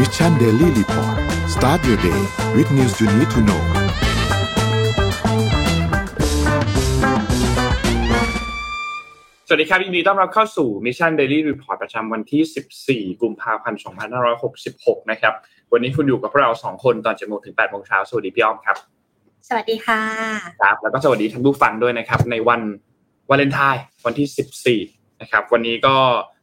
Mission Daily Report start your day with news you need to know สวัสดีครับยินดีต้อนรับเข้าสู่ Mission Daily Report ประจำวันที่ 14 กุมภาพันธ์ 2566 นะครับ วันนี้คุณอยู่กับพวกเรา 2 คนตอน7โมงถึง8โมงเช้า สวัสดีพี่อ้อมครับ สวัสดีค่ะ ครับ แล้วก็สวัสดีท่านผู้ฟังด้วยนะครับ ในวันวาเลนไทน์วันที่ 14 นะครับ วันนี้ก็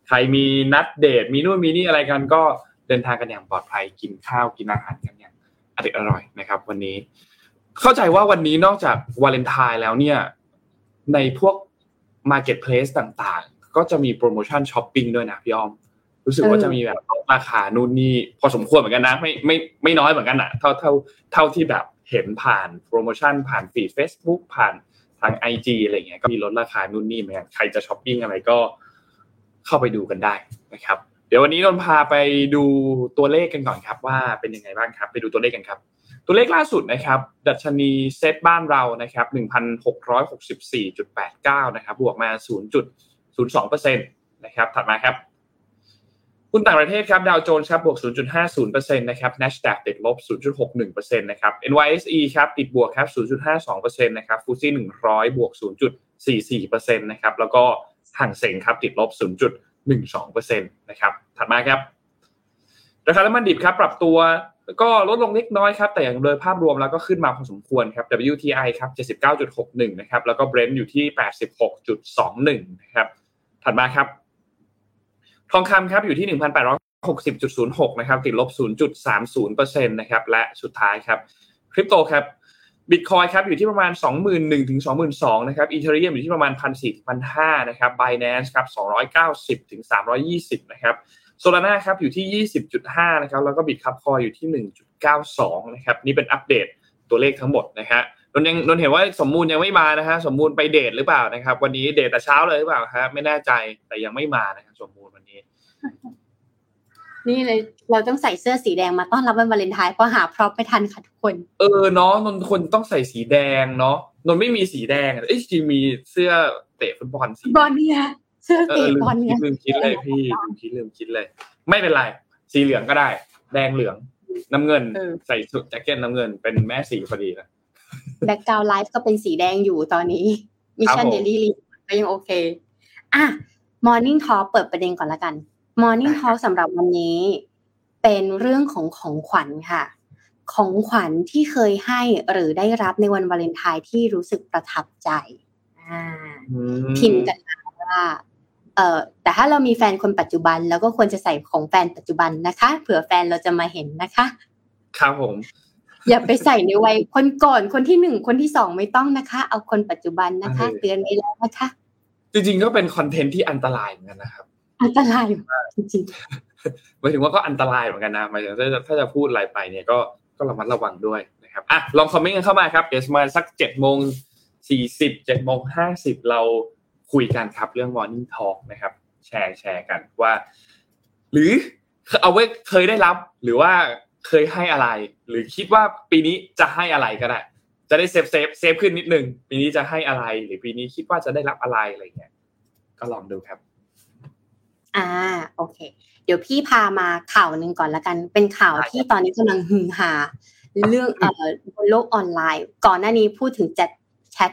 ใครมีนัดเดท มีนู่นมีนี่อะไรกันก็เดินทางกันอย่างปลอดภัยกินข้าวกินอาหารกันอย่างอร่อยอร่อยนะครับ วันนี้ เข้าใจว่าวันนี้นอกจากวาเลนไทน์แล้วเนี่ย ในพวก Marketplace ต่างๆ ก็จะมีโปรโมชั่นช้อปปิ้งด้วยนะพี่อ้อมรู้สึกว่าจะมีแบบราคานู่นนี่พอสมควรเหมือนกันนะ ไม่ไม่ไม่น้อยเหมือนกันอะเท่าเท่าเท่าที่แบบเห็นผ่านโปรโมชั่นผ่านฟีด Facebook ผ่านทาง IG อะไรเงี้ยก็มีลดราคานู่นนี่เหมือนกันใครจะช้อปปิ้งอะไรก็เข้าไปดูกันได้นะครับ ดี๋ยววันนี้นนพาไปดูตัวเลขกันก่อนครับ ว่าเป็นยังไงบ้างครับ ไปดูตัวเลขกันครับ ตัวเลขล่าสุดนะครับ ดัชนีเซตบ้านเรานะครับ1,664.89นะครับบวกมา 0.02%นะครับถัดมาครับหุ้นต่างประเทศครับดาวโจนส์ครับบวก 0.50%นะครับ NASDAQ ติดลบ 0.61%นะครับ NYSE ครับติดบวกครับ 0.52%นะครับฟูซี่100 บวก 0.44%นะครับแล้วก็ห่างเสงครับติดลบ 0.12%นะครับ ถัดมาครับ ราคาน้ำมันดิบครับ ปรับตัวก็ลดลงเล็กน้อยครับ แต่อย่างโดยภาพรวมแล้วก็ขึ้นมาพอสมควรครับ WTI ครับ 79.61 นะครับ แล้วก็ Brent อยู่ที่ 86.21 นะครับ ถัดมาครับ ทองคำครับอยู่ที่ 1,860.06 นะครับ ติดลบ 0.30%นะครับ และสุดท้ายครับ คริปโตครับ บิตคอยครับอยู่ที่ประมาณ 21,000ถึง22,000นะครับอีเทเรียมอยู่ที่ประมาณ 1,400ถึง1,500นะครับ Binance ครับ290ถึง320นะครับโซลาร่าครับอยู่ที่ 20.5นะครับแล้วก็บิตครับคอยอยู่ที่ 1.92นะครับนี่เป็นอัปเดตตัวเลขทั้งหมดนะฮะนนยังนนเห็นว่าสมมูลยังไม่มานะฮะสมมูลไปเดทหรือเปล่านะครับ วันนี้เดทแต่เช้าเลยหรือเปล่าฮะไม่แน่ใจแต่ยังไม่มานะครับสมมูลวันนี้ นี่เลยเราต้องใส่เสื้อสีแดงมาต้อนรับวันวาเลนไทน์เพราะหาพร็อพไม่ทันค่ะทุกคน เออเนาะนนคนต้องใส่สีแดงเนาะนนไม่มีสีแดงอะเอ้ยจริงมีเสื้อเตะฟุตบอลสีบอลเนี่ยเสื้อเอเตะอลืบมอลคิเนี่ดยลืมคิดเลยพี่ลืมคิดลืมคิดเลย ไม่เป็นไร สีเหลืองก็ได้ แดงเหลืองน้ำเงินใส่ชุดแจ็คเก็ตน้ำเงินเป็นแม่สีพอดีนะแบ็กกราวไลฟ์ก็เป็นสีแดงอยู่ตอนนี้Mission ครับผม Daily ก็ยังโอเค อะ morning talk เปิดประเด็นก่อนละกัน morning talk สำหรับวันนี้ เป็นเรื่องของของขวัญค่ะ ของขวัญที่เคยให้หรือได้รับในวันวาเลนไทน์ที่รู้สึกประทับใจอ่าพิมพ์กันมาว่าเอ่อแต่ถ้าเรามีแฟนคนปัจจุบันแล้วก็ควรจะใส่ของแฟนปัจจุบันนะคะ เผื่อแฟนเราจะมาเห็นนะคะ ครับผม อย่าไปใส่ในวัยคนก่อนคนที่หนึ่งคนที่สองไม่ต้องนะคะ เอาคนปัจจุบันนะคะเออเตือนไว้แล้วนะคะ จริงๆก็เป็นคอนเทนต์ที่อันตรายเหมือนกันนะครับ อันตรายจริงหมายถึงว่าก็อันตรายเหมือนกันนะหมายถึงถ้าจะถ้าจะพูดอะไรไปเนี่ยก็ก็ระมัดระวังด้วยนะครับอะลองคอมเมนต์กันเข้ามาครับเดี๋ยวประมาณสักเจ็ดโมงสี่สิบเจ็ดโมงห้าสิบเราคุยกันครับเรื่อง Morning Talk นะครับ แชร์แชร์กันว่า หรือเอาไว้เคยได้รับหรือว่าเคยให้อะไร หรือคิดว่าปีนี้จะให้อะไรก็ได้ จะได้ safe safe safe ขึ้นนิดนึงปีนี้จะให้อะไร หรือปีนี้คิดว่าจะได้รับอะไรอะไรเงี้ยก็ลองดูครับ อ่าโอเค เดี๋ยวพี่พามาข่าวหนึ่งก่อนละกัน เป็นข่าวที่ตอนนี้กำลังฮือฮาเรื่องเอ่อบนโลกออนไลน์ ก่อนหน้านี้พูดถึงแชทแชท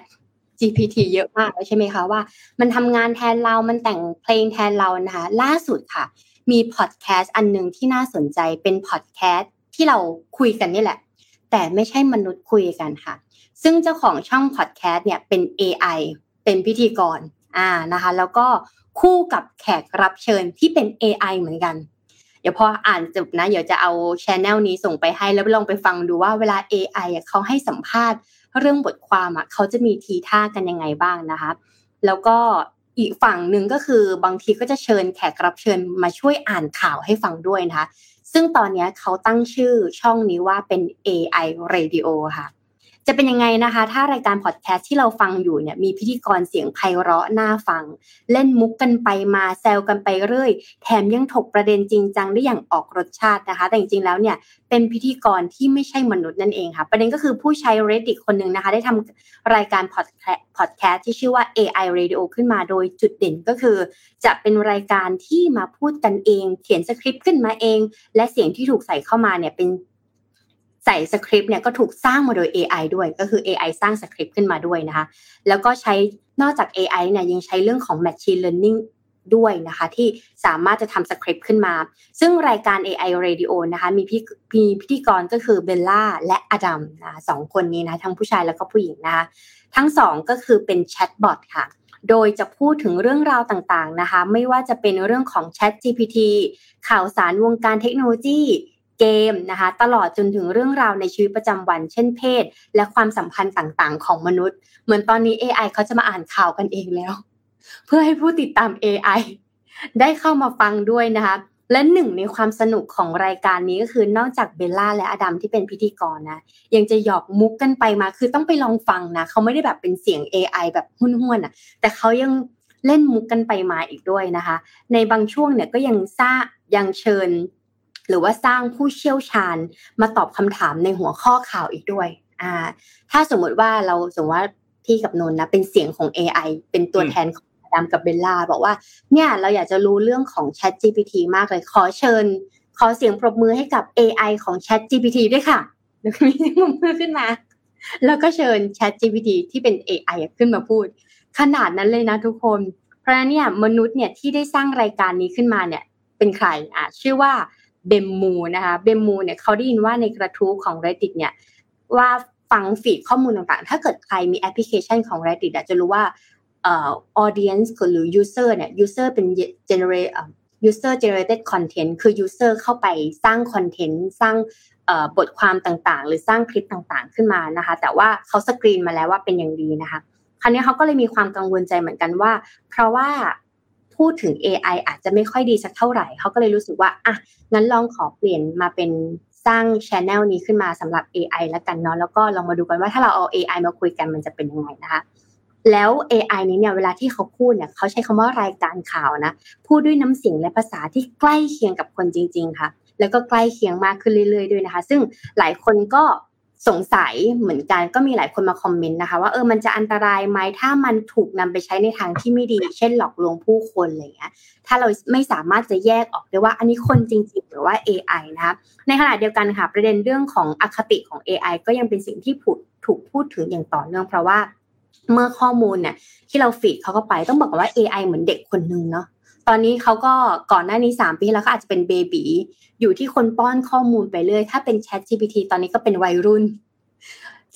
GPT เยอะมากแล้วใช่ไหมคะว่า มันทำงานแทนเรา มันแต่งเพลงแทนเรานะคะ ล่าสุดค่ะ มีพอดแคสต์อันหนึ่งที่น่าสนใจเป็นพอดแคสต์ที่เราคุยกันนี่แหละ แต่ไม่ใช่มนุษย์คุยกันค่ะ ซึ่งเจ้าของช่องพอดแคสต์เนี่ยเป็น AI เป็นพิธีกรอ่านะคะ แล้วก็ คู่กับแขกรับเชิญที่เป็น AI เหมือนกัน เดี๋ยวพออ่านจบนะ เดี๋ยวจะเอาช anel นี้ส่งไปให้แล้วลองไปฟังดูว่าเวลา AI อะเขาให้สัมภาษณ์เรื่องบทความอะเขาจะมีทีท่ากันยังไงบ้างนะคะ แล้วก็อีกฝั่งหนึ่งก็คือบางทีก็จะเชิญแขกรับเชิญมาช่วยอ่านข่าวให้ฟังด้วยนะคะ ซึ่งตอนนี้เขาตั้งชื่อช่องนี้ว่าเป็น AI Radio ค่ะ จะเป็นยังไงนะคะ ถ้ารายการพอดแคสต์ที่เราฟังอยู่เนี่ยมีพิธีกรเสียงไพเราะน่าฟัง เล่นมุกกันไปมาแซวกันไปเรื่อย แถมยังถกประเด็นจริงจังได้อย่างออกรสชาตินะคะ แต่จริงๆแล้วเนี่ยเป็นพิธีกรที่ไม่ใช่มนุษย์นั่นเองค่ะ ประเด็นก็คือผู้ใช้ Reddit คนหนึ่งนะคะ ได้ทำรายการพอดแคสต์ที่ชื่อว่า AI Radio ขึ้นมาโดยจุดเด่นก็คือ จะเป็นรายการที่มาพูดกันเอง เขียนสคริปต์ขึ้นมาเอง และเสียงที่ถูกใส่เข้ามาเนี่ยเป็น ใส่สคริปต์เนี่ยก็ถูกสร้างมาโดย AI ด้วยก็คือ AI สร้างสคริปต์ขึ้นมาด้วยนะคะแล้วก็ใช้นอกจาก AI เนี่ยยังใช้เรื่องของ Machine Learning ด้วยนะคะที่สามารถจะทำสคริปต์ขึ้นมา ซึ่งรายการ AI Radio นะคะมีพี่มีพิธีกรก็คือเบลล่าและอดัมนะสองคนนี้นะทั้งผู้ชายแล้วก็ผู้หญิงนะคะทั้งสองก็คือเป็นแชทบอทค่ะ โดยจะพูดถึงเรื่องราวต่างๆนะคะ ไม่ว่าจะเป็นเรื่องของ Chat GPT ข่าวสารวงการเทคโนโลยี เกมนะคะ ตลอดจนถึงเรื่องราวในชีวิตประจำวัน เช่นเพศ และความสัมพันธ์ต่างๆ ของมนุษย์ เหมือนตอนนี้ AI เขาจะมาอ่านข่าวกันเองแล้ว เพื่อให้ผู้ติดตาม AI ได้เข้ามาฟังด้วยนะคะและหนึ่งในความสนุกของรายการนี้ก็คือนอกจากเบลล่าและอดัมที่เป็นพิธีกรนะ ยังจะหยอกมุกกันไปมาคือต้องไปลองฟังนะ เขาไม่ได้แบบเป็นเสียง AI แบบหุ่นๆอะ แต่เขายังเล่นมุกกันไปมาอีกด้วยนะคะ ในบางช่วงเนี่ยก็ยังสร้ายังเชิญ หรือว่าสร้างผู้เชี่ยวชาญมาตอบคำถามในหัวข้อข่าวอีกด้วยอ่าถ้าสมมติว่าเราสมมติว่าพี่กับนนนะเป็นเสียงของ AI เป็นตัวแทนของดำกับเบลล่าบอกว่าเนี่ยเราอยากจะรู้เรื่องของ Chat GPT มากเลยขอเชิญ ขอเสียงปรบมือให้กับ AI ของ Chat GPT ด้วยค่ะแล้วมีเสียงปรบมือขึ้นมา แล้วก็เชิญ Chat GPT ที่เป็น AI ขึ้นมาพูด ขนาดนั้นเลยนะทุกคน เพราะฉะนั้นเนี่ยมนุษย์เนี่ยที่ได้สร้างรายการนี้ขึ้นมาเนี่ยเป็นใครอะชื่อว่า เบมมูนะคะเบมมูเนี่ยเขาได้ยินว่าในกระทู้ของ Reddit เนี่ยว่าฟังฟีดข้อมูลต่างๆ ถ้าเกิดใครมีแอปพลิเคชันของ Reddit จะรู้ว่าเอ่อ audience หรือ user เนี่ย user เป็น generate user generated content คือ user เข้าไปสร้างคอนเทนต์สร้างบทความต่างๆ หรือสร้างคลิปต่างๆ ขึ้นมานะคะ แต่ว่าเขาสกรีนมาแล้วว่าเป็นอย่างดีนะคะ คราวนี้เขาก็เลยมีความกังวลใจเหมือนกันว่า เพราะว่า พูดถึง AI อาจจะไม่ค่อยดีสักเท่าไหร่ เขาก็เลยรู้สึกว่าอะงั้นลองขอเปลี่ยนมาเป็นสร้างช ANNEL นี้ขึ้นมาสำหรับ AI แล้วกันเนาะแล้วก็ลองมาดูกันว่าถ้าเราเอา AI มาคุยกันมันจะเป็นยังไงนะคะแล้ว AI นี้เนี่ยเวลาที่เขาพูดเนี่ยเขาใช้คำว่ารายการข่าวนะพูดด้วยน้ำเสียงและภาษาที่ใกล้เคียงกับคนจริง ๆ ค่ะ แล้วก็ใกล้เคียงมากขึ้นเรื่อย ๆ ด้วยนะคะ ซึ่งหลายคนก็ สงสัยเหมือนกันก็มีหลายคนมาคอมเมนต์นะคะ ว่าเออมันจะอันตรายไหมถ้ามันถูกนำไปใช้ในทางที่ไม่ดี เช่นหลอกลวงผู้คนอะไรเงี้ยถ้าเราไม่สามารถจะแยกออกได้ว่าอันนี้คนจริง ๆ หรือว่า AI นะคะในขณะเดียวกันค่ะ ประเด็นเรื่องของอคติของ AI ก็ยังเป็นสิ่งที่ผุดถูกพูดถึงอย่างต่อเนื่องเพราะว่าเมื่อข้อมูลเนี่ยที่เรา feed เขาก็ไปต้องบอกว่า AI เหมือนเด็กคนนึงเนาะ ตอนนี้เขาก็ก่อนหน้านี้ 3 ปีแล้วก็อาจจะเป็น baby อยู่ที่คนป้อนข้อมูลไปเรื่อยถ้าเป็น Chat GPT ตอนนี้ก็เป็นวัยรุ่น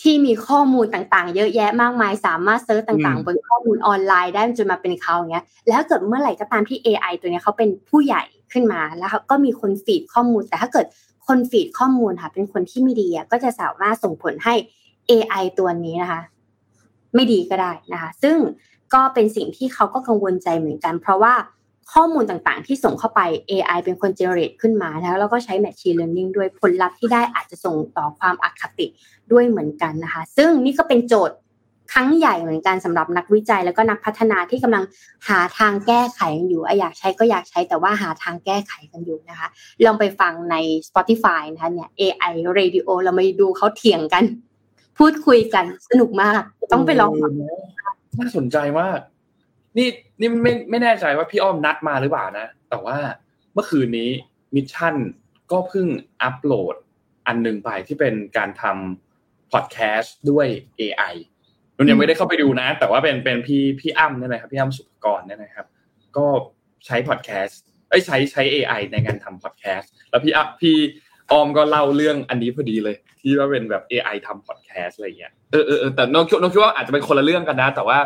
ที่มีข้อมูลต่างๆ เยอะแยะมากมาย สามารถ search ต่างๆ บนข้อมูลออนไลน์ได้จนมาเป็นเขาอย่างเงี้ย แล้วเกิดเมื่อไหร่ก็ตามที่ AI ตัวนี้เขาเป็นผู้ใหญ่ขึ้นมาแล้วก็มีคนฟีดข้อมูล แต่ถ้าเกิดคนฟีดข้อมูลค่ะ เป็นคนที่ไม่ดีก็จะสามารถส่งผลให้ AI ตัวนี้นะคะ ไม่ดีก็ได้นะคะ ซึ่งก็เป็นสิ่งที่เขาก็กังวลใจเหมือนกัน เพราะว่า ข้อมูลต่างๆ ที่ส่งเข้าไป AI เป็นคนเจเนเรตขึ้นมาแล้วแล้วก็ใช้ Machine Learning ด้วยผลลัพธ์ที่ได้อาจจะส่งต่อความอคติด้วยเหมือนกันนะคะ ซึ่งนี่ก็เป็นโจทย์ครั้งใหญ่เหมือนกันสำหรับนักวิจัยแล้วก็นักพัฒนาที่กำลังหาทางแก้ไขกันอยู่อยากใช้ก็อยากใช้แต่ว่าหาทางแก้ไขกันอยู่นะคะ ลองไปฟังใน Spotify นะคะเนี่ย AI Radio เรามาดูเขาเถียงกัน พูดคุยกันสนุกมาก ต้องไปลองฟังน่าสนใจมาก นี่นี่ไม่ไม่แน่ใจว่าพี่อ้อมนัดมาหรือเปล่านะ แต่ว่าเมื่อคืนนี้ Mission ก็เพิ่งอัปโหลดอันหนึ่งไปที่เป็นการทำพอดแคสต์ด้วย AI นุนยังไม่ได้เข้าไปดูนะ แต่ว่าเป็นเป็นพี่พี่อ้ำเนี่ยนะครับพี่อ้ำสุภกรเนี่ยนะครับ ก็ใช้พอดแคสต์ไอ้ใช้ใช้ AI ในการทำพอดแคสต์แล้วพี่อัพพี่ออมก็เล่าเรื่องอันนี้พอดีเลย ที่ว่าเป็นแบบ AI ทำพอดแคสต์อะไรเงี้ยเออเออแต่น้องน้องคิดว่าอาจจะเป็นคนละเรื่องกันนะ แต่ว่า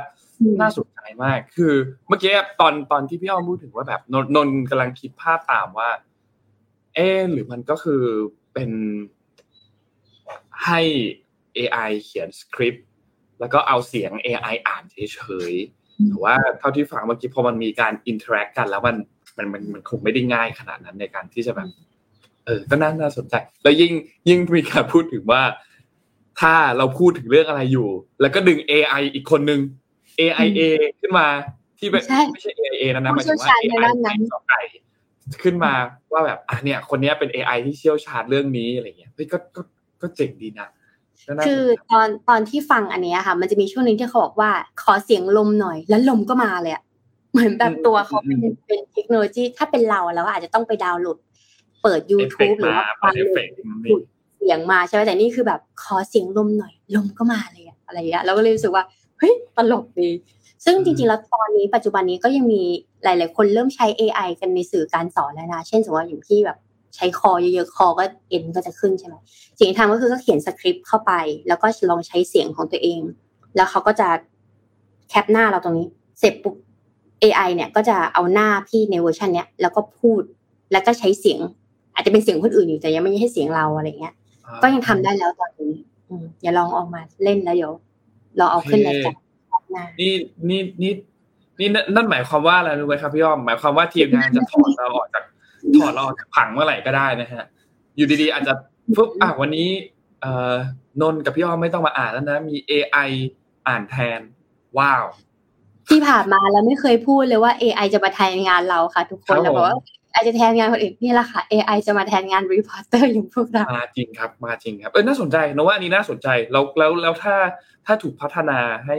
น่าสนใจมาก คือเมื่อกี้ตอนตอนที่พี่อ้อมพูดถึงว่าแบบนนนกำลังคิดภาพตามว่าเอหรือมันก็คือเป็นให้ AI เขียนสคริปต์แล้วก็เอาเสียง AI อ่านเฉยๆแต่ว่าเท่าที่ฟังเมื่อกี้พอมันมีการ interact กันแล้วมันมันมันมันคงไม่ได้ง่ายขนาดนั้นในการที่จะแบบเออก็น่าน่าสนใจ แล้วยิ่งยิ่งมีการพูดถึงว่า ถ้าเราพูดถึงเรื่องอะไรอยู่ แล้วก็ดึง AI อีกคนนึง AIA ขึ้นมาที่เป็นไม่ใช่ AIA นะนะหมายถึงว่า AI ต่อไปขึ้นมาว่าแบบอะเนี่ย คนนี้เป็น AI ที่เชี่ยวชาญเรื่องนี้อะไรเงี้ยเฮ้ยก็ก็ก็เจ๋งดีนะคือตอนตอนที่ฟังอันนี้ค่ะ มันจะมีช่วงนึงที่เขาบอกว่าขอเสียงลมหน่อย แล้วลมก็มาเลยอะเหมือนแบบตัวเขาเป็นเป็นเทคโนโลยีถ้าเป็นเราแล้วอาจจะต้องไปดาวน์โหลดเปิด YouTube หรือว่าฟังเสียงมาใช่ไหมแต่นี่คือแบบขอเสียงลมหน่อย ลมก็มาเลยอะอะไรอย่างเงี้ยเราก็เลยรู้สึกว่า เฮ้ยตลกดี ซึ่งจริงๆแล้วตอนนี้ปัจจุบันนี้ก็ยังมีหลาย ๆ คนเริ่มใช้ AI กันในสื่อการสอนแล้วนะ เช่นสมมติว่าอยู่ที่แบบใช้คอเยอะๆ คอก็เอ็นก็จะขึ้นใช่ไหมสิ่งที่ทำก็คือก็เขียนสคริปต์เข้าไป แล้วก็ลองใช้เสียงของตัวเอง แล้วเขาก็จะ cap หน้าเราตรงนี้ เสร็จปุ๊บ AI เนี่ยก็จะเอาหน้าพี่ในเวอร์ชันเนี้ยแล้วก็พูด แล้วก็ใช้เสียง อาจจะเป็นเสียงคนอื่นอยู่แต่ยังไม่ใช่เสียงเราอะไรเงี้ย ก็ยังทำได้แล้วตอนนี้อืมอย่าลองออกมาเล่นแล้วเดี๋ยว เราเอาขึ้นรายการนี่นี่นี่นี่นั่นหมายความว่าอะไรรู้ไหมครับพี่อ้อมหมายความว่าทีมงานจะถอดเราออกจากถอดเราออกจากผังเมื่อไหร่ก็ได้นะฮะ อยู่ดีๆ อาจจะปุ๊บอะวันนี้เอ่อนนกับพี่อ้อมไม่ต้องมาอ่านแล้วนะ มี AI อ่านแทน ว้าว ที่ผ่านมาเราไม่เคยพูดเลยว่า AI จะมาแทนงานเราค่ะ ทุกคนเราบอกว่าอาจจะแทนงานคนอื่นนี่แหละค่ะ AI จะมาแทนงานรีพอร์เตอร์อย่างพวกเรามาจริงครับ มาจริงครับเออน่าสนใจนะว่าอันนี้น่าสนใจแล้วแล้วแล้วถ้า ถ้าถูกพัฒนาให้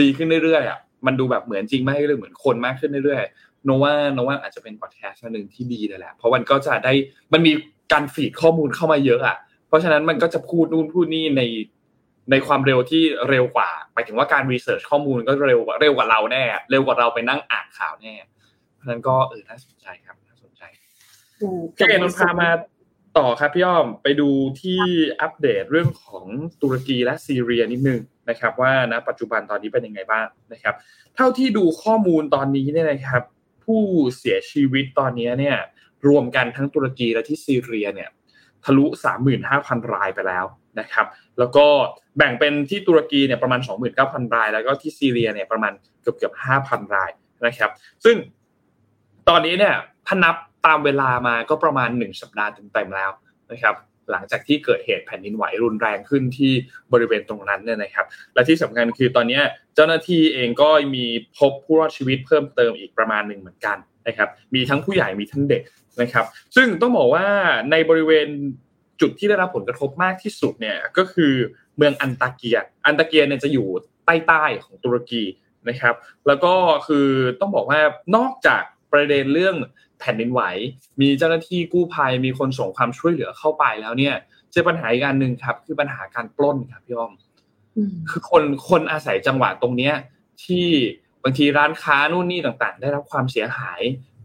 ดีขึ้นเรื่อยๆอะมันดูแบบเหมือนจริงมากขึ้นเหมือนคนมากขึ้นเรื่อยๆโนว่าโนว่าอาจจะเป็นพอดแคสต์หนึ่งที่ดีเลยแหละเพราะมันก็จะได้มันมีการ feed ข้อมูลเข้ามาเยอะอะเพราะฉะนั้นมันก็จะพูดนู่นพูดนี่ในในความเร็วที่เร็วกว่าหมายถึงว่าการ research ข้อมูลก็เร็วกว่าเร็วกว่าเราแน่ เร็วกว่าเราไปนั่งอ่านข่าวแน่เพราะฉะนั้นก็เออน่าสนใจครับน่าสนใจโอเคนนพามา ต่อครับพี่อ้อมไปดูที่อัปเดตเรื่องของตุรกีและซีเรียนิดนึงนะครับว่าณปัจจุบันตอนนี้เป็นยังไงบ้างนะครับ เท่าที่ดูข้อมูลตอนนี้เนี่ยนะครับ ผู้เสียชีวิตตอนนี้เนี่ยรวมกันทั้งตุรกีและที่ซีเรียเนี่ยทะลุ 35,000 รายไปแล้วนะครับ แล้วก็แบ่งเป็นที่ตุรกีเนี่ยประมาณ 29,000 ราย แล้วก็ที่ซีเรียเนี่ยประมาณเกือบเกือบ5,000 รายนะครับ ซึ่งตอนนี้เนี่ยถ้านับ ตามเวลามาก็ประมาณ 1 สัปดาห์เต็มๆแล้วนะครับหลังจากที่เกิดเหตุแผ่นดินไหวรุนแรงขึ้นที่บริเวณตรงนั้นเนี่ยนะครับ และที่สำคัญคือตอนนี้เจ้าหน้าที่เองก็มีพบผู้รอดชีวิตเพิ่มเติมอีกประมาณหนึ่งเหมือนกันนะครับ มีทั้งผู้ใหญ่มีทั้งเด็กนะครับ ซึ่งต้องบอกว่าในบริเวณจุดที่ได้รับผลกระทบมากที่สุดเนี่ยก็คือเมืองอันตาเกีย อันตาเกียเนี่ยจะอยู่ใต้ใต้ของตุรกีนะครับ แล้วก็คือต้องบอกว่านอกจากประเด็นเรื่อง แผ่นดินไหว มีเจ้าหน้าที่กู้ภัยมีคนส่งความช่วยเหลือเข้าไปแล้วเนี่ยเจอปัญหาอีกอันหนึ่งครับ คือปัญหาการปล้นครับพี่อ้อมคือคนคนอาศัยจังหวะตรงเนี้ยที่บางทีร้านค้านู่นนี่ต่างๆ ได้รับความเสียหาย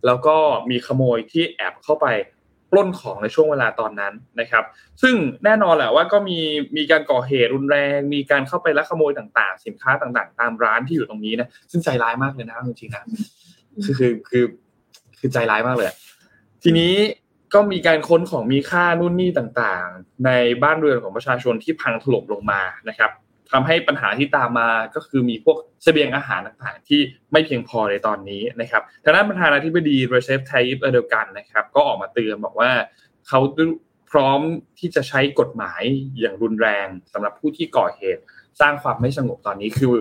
แล้วก็มีขโมยที่แอบเข้าไปปล้นของในช่วงเวลาตอนนั้นนะครับ ซึ่งแน่นอนแหละว่าก็มีมีการก่อเหตุรุนแรง มีการเข้าไปลักขโมยต่างๆ สินค้าต่างๆ ตามร้านที่อยู่ตรงนี้นะซึ่งใจร้ายมากเลยนะจริงๆนะคือคือ คือใจร้ายมากเลย ทีนี้ก็มีการค้นของมีค่านู่นนี่ต่างๆ ในบ้านเรือนของประชาชนที่พังถล่มลงมานะครับทำให้ปัญหาที่ตามมาก็คือมีพวกเสบียงอาหารต่างๆ ที่ไม่เพียงพอในตอนนี้นะครับทางด้านประธานาธิบดีเรเซป ไตยิป เออร์โดกันนะครับ ก็ออกมาเตือนบอกว่าเขาพร้อมที่จะใช้กฎหมายอย่างรุนแรงสำหรับผู้ที่ก่อเหตุ สร้างความไม่สงบตอนนี้คือ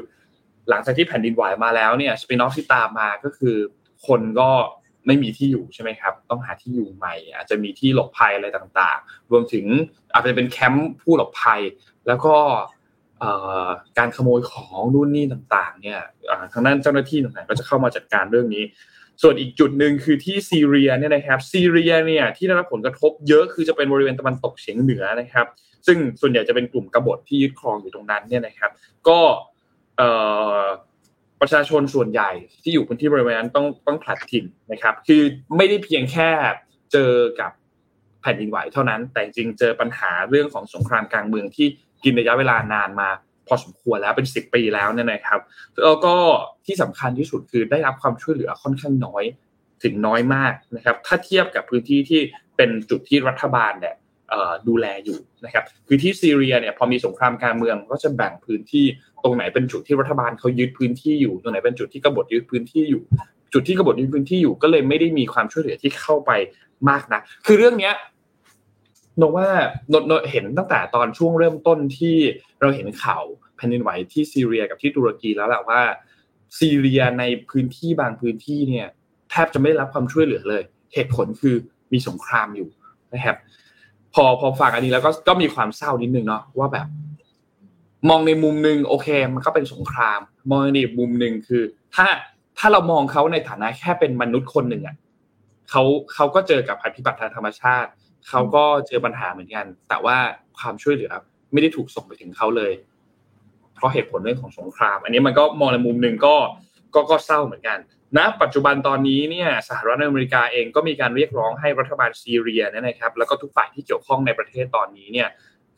หลังจากที่แผ่นดินไหวมาแล้วเนี่ย spin-off ที่ตามมาก็คือ คนก็ ไม่มีที่อยู่ใช่ไหมครับ ต้องหาที่อยู่ใหม่ อาจจะมีที่หลบภัยอะไรต่างๆ รวมถึงอาจจะเป็นแคมป์ผู้หลบภัย แล้วก็การขโมยของนู่นนี่ต่างๆ เนี่ยทางด้านเจ้าหน้าที่ต่างๆก็จะเข้ามาจัดการเรื่องนี้ ส่วนอีกจุดหนึ่งคือที่ซีเรียเนี่ยนะครับ ซีเรียเนี่ยที่ได้รับผลกระทบเยอะคือจะเป็นบริเวณตะวันตกเฉียงเหนือนะครับ ซึ่งส่วนใหญ่จะเป็นกลุ่มกบฏที่ยึดครองอยู่ตรงนั้นเนี่ยนะครับ ก็ ประชาชนส่วนใหญ่ที่อยู่พื้นที่บริเวณนั้นต้องต้องผลัดถิ่นนะครับ คือไม่ได้เพียงแค่เจอกับแผ่นดินไหวเท่านั้น แต่จริงเจอปัญหาเรื่องของสงครามกลางเมืองที่กินระยะเวลานานมาพอสมควรแล้วเป็นสิบปีแล้วเนี่ยนะครับแล้วก็ที่สำคัญที่สุดคือได้รับความช่วยเหลือค่อนข้างน้อยถึงน้อยมากนะครับ ถ้าเทียบกับพื้นที่ที่เป็นจุดที่รัฐบาลเนี่ย ดูแลอยู่นะครับคือที่ซีเรียเนี่ยพอมีสงครามการเมืองก็จะแบ่งพื้นที่ตรงไหนเป็นจุดที่รัฐบาลเขายึดพื้นที่อยู่ตรงไหนเป็นจุดที่กบฏยึดพื้นที่อยู่ จุดที่กบฏยึดพื้นที่อยู่ก็เลยไม่ได้มีความช่วยเหลือที่เข้าไปมากนะคือเรื่องเนี้ยนว่าโนเห็นตั้งแต่ตอนช่วงเริ่มต้นที่เราเห็นข่าวแผ่นดินไหวที่ซีเรียกับที่ตุรกีแล้วแหละว่าซีเรียในพื้นที่บางพื้นที่เนี่ยแทบจะไม่ได้รับความช่วยเหลือเลย เหตุผลคือมีสงครามอยู่นะครับ พอพอฟังอันนี้แล้วก็ก็มีความเศร้านิดนึงเนาะว่าแบบ มองในมุมหนึ่งโอเค มันก็เป็นสงคราม มองในมุมหนึ่งคือ ถ้าถ้าเรามองเขาในฐานะแค่เป็นมนุษย์คนหนึ่งอะเขาเขาก็เจอกับภัยพิบัติทางธรรมชาติเขาก็เจอปัญหาเหมือนกัน แต่ว่าความช่วยเหลือไม่ได้ถูกส่งไปถึงเขาเลย เพราะเหตุผลเรื่องของสงคราม อันนี้มันก็มองในมุมหนึ่งก็ก็ก็เศร้าเหมือนกัน ณปัจจุบันตอนนี้เนี่ยสหรัฐอเมริกาเองก็มีการเรียกร้องให้รัฐบาลซีเรียนะครับ แล้วก็ทุกฝ่ายที่เกี่ยวข้องในประเทศตอนนี้เนี่ย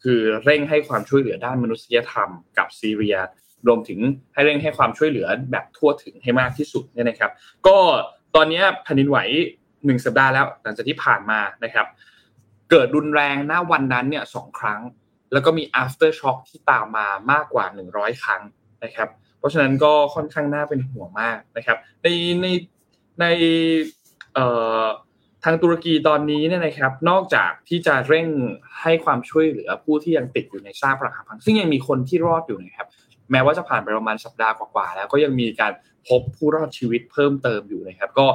คือเร่งให้ความช่วยเหลือด้านมนุษยธรรมกับซีเรีย รวมถึงให้เร่งให้ความช่วยเหลือแบบทั่วถึงให้มากที่สุดเนี่ยนะครับ ก็ตอนนี้แผ่นดินไหวหนึ่งสัปดาห์แล้ว หลังจากที่ผ่านมานะครับ เกิดรุนแรงหน้าวันนั้นเนี่ยสองครั้ง แล้วก็มี after shock ที่ตามมามากกว่า 100 ครั้งนะครับ ราะฉะนั้นก็ค่อนข้างน่าเป็นห่วงมากนะครับ ในในในทางตุรกีตอนนี้เนี่ยนะครับ นอกจากที่จะเร่งให้ความช่วยเหลือผู้ที่ยังติดอยู่ในซากปรักหักพังซึ่งยังมีคนที่รอดอยู่นะครับ แม้ว่าจะผ่านไปประมาณสัปดาห์กว่าๆแล้ว ก็ยังมีการพบผู้รอดชีวิตเพิ่มเติมอยู่นะครับ ก็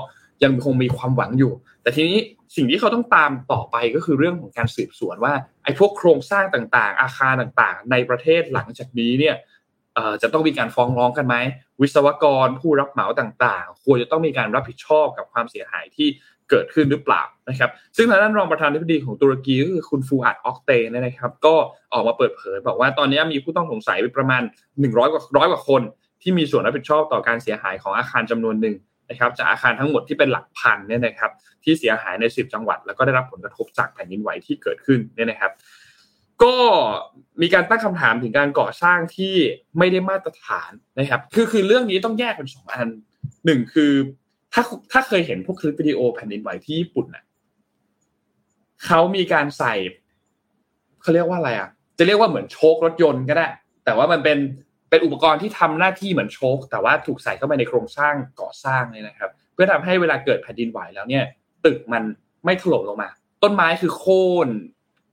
ยังคงมีความหวังอยู่ แต่ทีนี้สิ่งที่เขาต้องตามต่อไปก็คือเรื่องของการสืบสวนว่าไอ้พวกโครงสร้างต่างๆ อาคารต่างๆ ในประเทศหลังจากนี้เนี่ย จะต้องมีการฟ้องร้องกันไหมวิศวกรผู้รับเหมาต่างๆ ควรจะต้องมีการรับผิดชอบกับความเสียหายที่เกิดขึ้นหรือเปล่านะครับ ซึ่งทางด้านรองประธานาธิบดีของตุรกีก็คือคุณฟูอัดออกเตนะครับ ก็ออกมาเปิดเผย บอกว่าตอนนี้มีผู้ต้องสงสัยประมาณ 100กว่าร้อยกว่าคน ที่มีส่วนรับผิดชอบต่อการเสียหายของอาคารจำนวนหนึ่งนะครับ จากอาคารทั้งหมดที่เป็นหลักพันเนี่ยนะครับ ที่เสียหายใน 10 จังหวัด แล้วก็ได้รับผลกระทบจากแผ่นดินไหวที่เกิดขึ้นเนี่ยนะครับ ก็มีการตั้งคำถามถึงการก่อสร้างที่ไม่ได้มาตรฐานนะครับ คือคือเรื่องนี้ต้องแยกเป็นสองอันหนึ่งคือถ้าถ้าเคยเห็นพวกคลิปวิดีโอแผ่นดินไหวที่ญี่ปุ่นน่ะเขามีการใส่เขาเรียกว่าอะไรอะ จะเรียกว่าเหมือนโชครถยนต์ก็ได้ แต่ว่ามันเป็นเป็นอุปกรณ์ที่ทำหน้าที่เหมือนโชค แต่ว่าถูกใส่เข้าไปในโครงสร้างก่อสร้างเลยนะครับ เพื่อทำให้เวลาเกิดแผ่นดินไหวแล้วเนี่ย ตึกมันไม่ถล่มลงมา ต้นไม้คือโค่น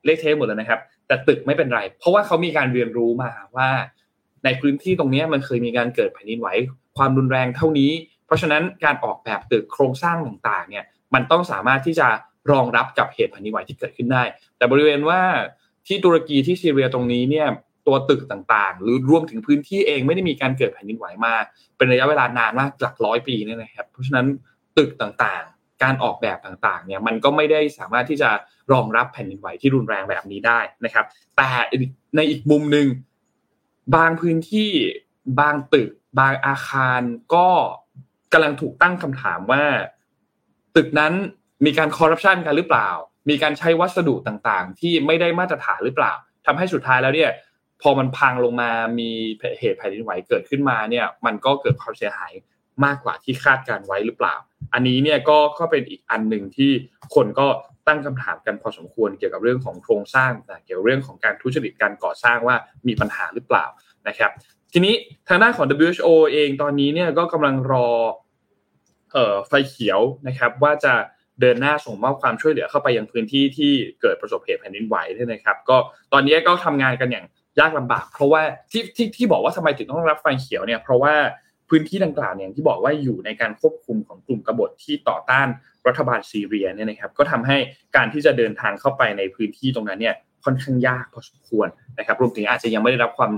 เละเทะหมดเลยนะครับ แต่ตึกไม่เป็นไร เพราะว่าเขามีการเรียนรู้มาว่าในพื้นที่ตรงนี้มันเคยมีการเกิดแผ่นดินไหวความรุนแรงเท่านี้ เพราะฉะนั้นการออกแบบตึกโครงสร้างต่างๆเนี่ยมันต้องสามารถที่จะรองรับกับเหตุแผ่นดินไหวที่เกิดขึ้นได้ แต่บริเวณว่าที่ตุรกีที่ซีเรียตรงนี้เนี่ยตัวตึกต่างๆ หรือรวมถึงพื้นที่เองไม่ได้มีการเกิดแผ่นดินไหวมา เป็นระยะเวลานานมากหลักร้อยปีเนี่ยนะครับ เพราะฉะนั้นตึกต่างๆ การออกแบบต่างๆเนี่ยมันก็ไม่ได้สามารถที่จะรองรับแผ่นดินไหวที่รุนแรงแบบนี้ได้นะครับ แต่ในอีกมุมหนึ่งบางพื้นที่บางตึก บางอาคารก็กำลังถูกตั้งคำถามว่า ตึกนั้นมีการคอร์รัปชันกันหรือเปล่า มีการใช้วัสดุต่างๆ ที่ไม่ได้มาตรฐานหรือเปล่าทำให้สุดท้ายแล้วเนี่ย พอมันพังลงมามีเหตุแผ่นดินไหวเกิดขึ้นมาเนี่ย มันก็เกิดความเสียหาย มากกว่าที่คาดการไว้หรือเปล่า อันนี้เนี่ยก็ก็เป็นอีกอันหนึ่งที่คนก็ตั้งคำถามกันพอสมควรเกี่ยวกับเรื่องของโครงสร้างเกี่ยวเรื่องของการทุจริตการก่อสร้างว่ามีปัญหาหรือเปล่านะครับ ทีนี้ทางด้านของ WHO เองตอนนี้เนี่ยก็กำลังรอเอ่อไฟเขียวนะครับว่าจะเดินหน้าส่งมอบความช่วยเหลือเข้าไปยังพื้นที่ที่เกิดประสบเหตุแผ่นดินไหวด้วยนะครับ ก็ตอนนี้ก็ทำงานกันอย่างยากลำบาก เพราะว่าที่ที่ที่บอกว่าทำไมถึงต้องรับไฟเขียวเนี่ยเพราะว่า พื้นที่ดังกล่าวเนี่ยที่บอกว่าอยู่ในการควบคุมของกลุ่มกบฏที่ต่อต้านรัฐบาลซีเรียเนี่ยนะครับ ก็ทำให้การที่จะเดินทางเข้าไปในพื้นที่ตรงนั้นเนี่ยค่อนข้างยากพอสมควรนะครับ รวมถึงอาจจะยังไม่ได้รับความ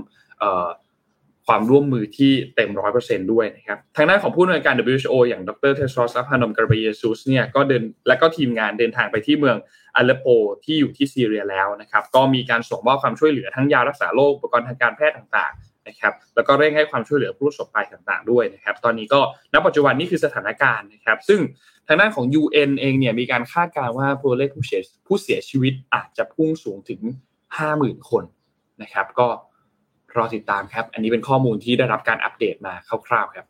ความร่วมมือที่เต็มร้อยเปอร์เซ็นต์ด้วยนะครับ ทางด้านของผู้อำนวยการ WHO อย่างดร.เทดรอส อัดฮานอม เกเบรเยซุสเนี่ยก็เดินและก็ทีมงานเดินทางไปที่เมืองอเลโปที่อยู่ที่ซีเรียแล้วนะครับ ก็มีการส่งมอบความช่วยเหลือทั้งยารักษาโรคอุปกรณ์ทางการแพทย์ต่างๆ นะครับแล้วก็เร่งให้ความช่วยเหลือผู้ประสบภัยต่างๆด้วยนะครับ ตอนนี้ก็ณปัจจุบันนี้คือสถานการณ์นะครับ ซึ่งทางด้านของ UN เองเนี่ยมีการคาดการณ์ว่าตัวเลขผู้เสียผู้เสียชีวิตอาจจะพุ่งสูงถึง 50,000 คนนะครับ ก็รอติดตามครับ อันนี้เป็นข้อมูลที่ได้รับการอัปเดตมาคร่าวๆครับ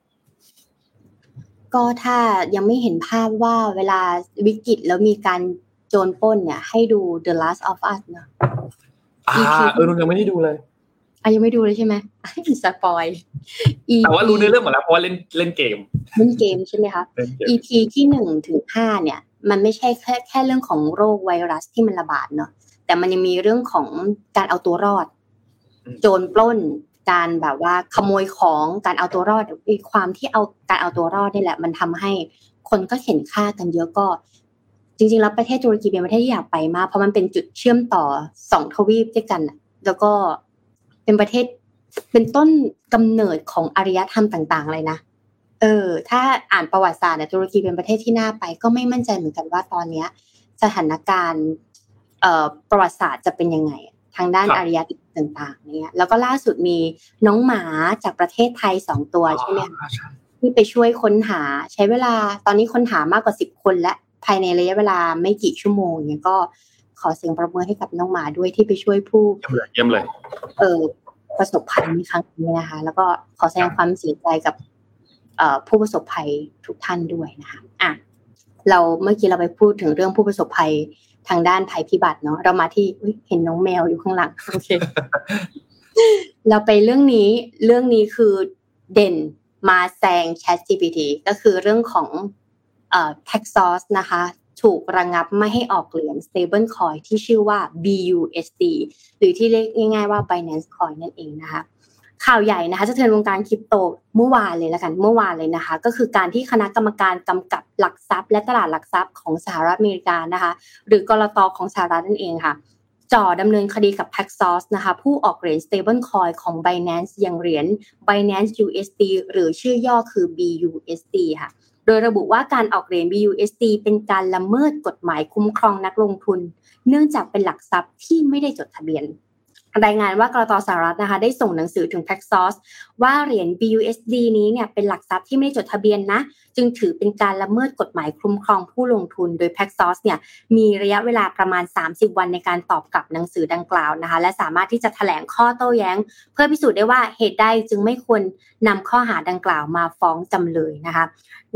ก็ถ้ายังไม่เห็นภาพว่าเวลาวิกฤตแล้วมีการโจรป้นเนี่ย ให้ดู The Last of Us เนาะอ่าเออยังไม่ได้ดูเลย อะยังไม่ดูเลยใช่ไหมสปอยแต่ว่ารู้ในเรื่องหมดแล้วเพราะว่าเล่นเล่นเกมเล่นเกมใช่ไหมคะ EP ที่หนึ่งถึงห้าเนี่ย มันไม่ใช่แค่แค่เรื่องของโรคไวรัสที่มันระบาดเนาะแแต่มันยังมีเรื่องของการเอาตัวรอด โจรปล้นการแบบว่าขโมยของการเอาตัวรอดอีความที่เอาการเอาตัวรอดนี่แหละ มันทำให้คนก็เห็นค่ากันเยอะก็ จริงๆแล้วประเทศตุรกีเป็นประเทศที่อยากไปมากเพราะมันเป็นจุดเชื่อมต่อสองทวีปด้วยกันแล้วก็ เป็นประเทศเป็นต้นกำเนิดของอารยธรรมต่าง ๆ เลยนะ เออ ถ้าอ่านประวัติศาสตร์เนี่ยตุรกีเป็นประเทศที่น่าไป ก็ไม่มั่นใจเหมือนกันว่าตอนเนี้ย สถานการณ์เอ่อประวัติศาสตร์จะเป็นยังไง ทางด้านอารยธรรมต่าง ๆ เนี่ย แล้วก็ล่าสุดมีน้องหมาจากประเทศไทยสองตัวใช่ไหมที่ไปช่วยค้นหาใช้เวลาตอนนี้ค้นหามากกว่าสิบคนและภายในระยะเวลาไม่กี่ชั่วโมงเนี่ยก็ ขอเสียงประเมินให้กับน้องหมาด้วยที่ไปช่วยผู้เยี่ยมเลยเยี่ยมเลยเออประสบภัยในครั้งนี้นะคะ แล้วก็ขอแสดงความเสียใจกับผู้ประสบภัยทุกท่านด้วยนะคะอะเราเมื่อกี้เราไปพูดถึงเรื่องผู้ประสบภัยทางด้านภัยพิบัติเนาะเรามาที่เห็นน้องแมวอยู่ข้างหลังโอเคเราไปเรื่องนี้เรื่องนี้คือเด่นมาแซง Chat GPT ก็คือเรื่องของเอ่อ Paxos นะคะ ถูกระงงับไม่ให้ออกเหรียญ stable coin ที่ชื่อว่า BUSD หรือที่เรียกง่ายๆว่า Binance Coin นั่นเองนะคะข่าวใหญ่นะคะจะเทินวงการคริปโตเมื่อวานเลยแล้วกันเมื่อวานเลยนะคะ ก็คือการที่คณะกรรมการกำกับหลักทรัพย์ และตลาดหลักทรัพย์ของสหรัฐอเมริกานะคะ หรือกรตอของสหรัฐนั่นเองค่ะจ่อดำเนินคดีกับ Paxos นะคะ ผู้ออกเหรียญ stable coin ของ Binance อย่างเหรียญ Binance USD หรือชื่อย่อคือ BUSD ค่ะ โดยระบุว่าการออกเหรียญ BUSD เป็นการละเมิดกฎหมายคุ้มครองนักลงทุน เนื่องจากเป็นหลักทรัพย์ที่ไม่ได้จดทะเบียน รายงานว่ากรตสหรัฐนะคะได้ส่งหนังสือถึง Paxos ว่าเหรียญ BUSD นี้เนี่ยเป็นหลักทรัพย์ที่ไม่ได้จดทะเบียนนะจึงถือเป็นการละเมิดกฎหมายคุ้มครองผู้ลงทุน โดย Paxos เนี่ยมีระยะเวลาประมาณ 30 วันในการตอบกลับหนังสือดังกล่าวนะคะ และสามารถที่จะแถลงข้อโต้แย้ง เพื่อพิสูจน์ได้ว่าเหตุใดจึงไม่ควรนำข้อหาดังกล่าวมาฟ้องจำเลยนะคะ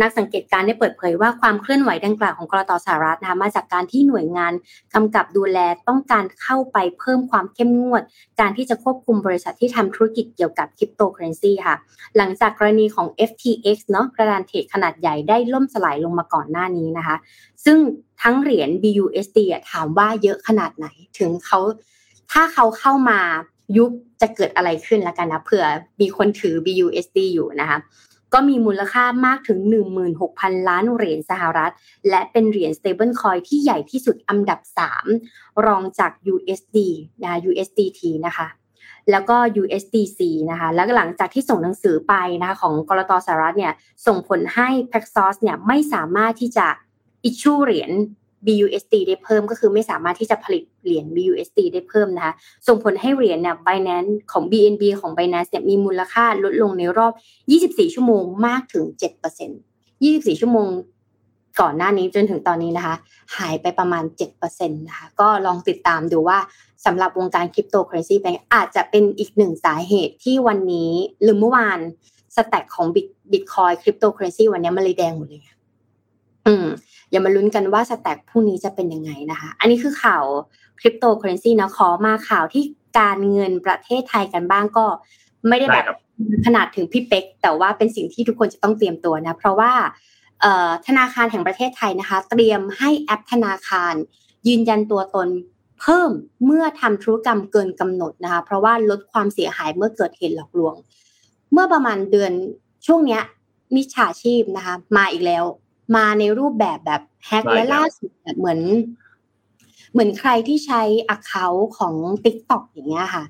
นักสังเกตการได้เปิดเผยว่าความเคลื่อนไหวดังกล่าวของกรตสหรัฐนะคะมาจากการที่หน่วยงานกำกับดูแลต้องการเข้าไปเพิ่มความเข้มงวด การที่จะควบคุมบริษัทที่ทำธุรกิจเกี่ยวกับคริปโตเคอเรนซีค่ะหลังจากกรณีของ FTX เนาะกระดานเทรดขนาดใหญ่ได้ล่มสลายลงมาก่อนหน้านี้นะคะ ซึ่งทั้งเหรียญ BUSD ถามว่าเยอะขนาดไหน ถึงเขาถ้าเขาเข้ามายุบจะเกิดอะไรขึ้นแล้วกันนะเผื่อมีคนถือ BUSD อยู่นะคะก็มีมูลค่ามากถึง 16,000 ล้านเหรียญสหรัฐ และเป็นเหรียญ stable coin ที่ใหญ่ที่สุดอันดับ 3 รองจาก USD นะ USDT นะคะ แล้วก็ USDC นะคะแล้วหลังจากที่ส่งหนังสือไปนะคะของกรตสหรัฐเนี่ยส่งผลให้ Paxos เนี่ยไม่สามารถที่จะ issue เหรียญ BUSD ได้เพิ่มก็คือไม่สามารถที่จะผลิตเหรียญ BUSD ได้เพิ่มนะคะส่งผลให้เหรียญเนี่ย Binance ของ BNB ของ Binance เนี่ยมีมูลค่าลดลงในรอบ 24 ชั่วโมงมากถึง 7% 24 ชั่วโมง ก่อนหน้านี้จนถึงตอนนี้นะคะ หายไปประมาณ7%นะคะก็ลองติดตามดูว่าสำหรับวงการคริปโตเคอร์เรนซีแบงอาจจะเป็นอีกหนึ่งสาเหตุที่วันนี้หรือเมื่อวานstat ของบิตคอยน์คริปโตเคอร์เรนซีวันนี้มันเลยแดงหมดเลยอืมอย่ามาลุ้นกันว่า stat พรุ่งนี้จะเป็นยังไงนะคะ อันนี้คือข่าวคริปโตเคอร์เรนซีนะขอมาข่าวที่การเงินประเทศไทยกันบ้างก็ไม่ได้แบบขนาดถึงพี่เป็กแต่ว่าเป็นสิ่งที่ทุกคนจะต้องเตรียมตัวนะ เพราะว่า ธนาคารแห่งประเทศไทยนะคะ เตรียมให้แอปธนาคาร ยืนยันตัวตนเพิ่มเมื่อทำธุรกรรมเกินกำหนดนะคะ เพราะว่าลดความเสียหายเมื่อเกิดเหตุหลอกลวง เมื่อประมาณเดือนช่วงเนี้ยมิจฉาชีพนะคะ มาอีกแล้ว มาในรูปแบบแบบแฮกและล่าสุดเหมือน เหมือนใครที่ใช้อักเคาของ t ิ k t o k อย่างเงี้ยค่ะ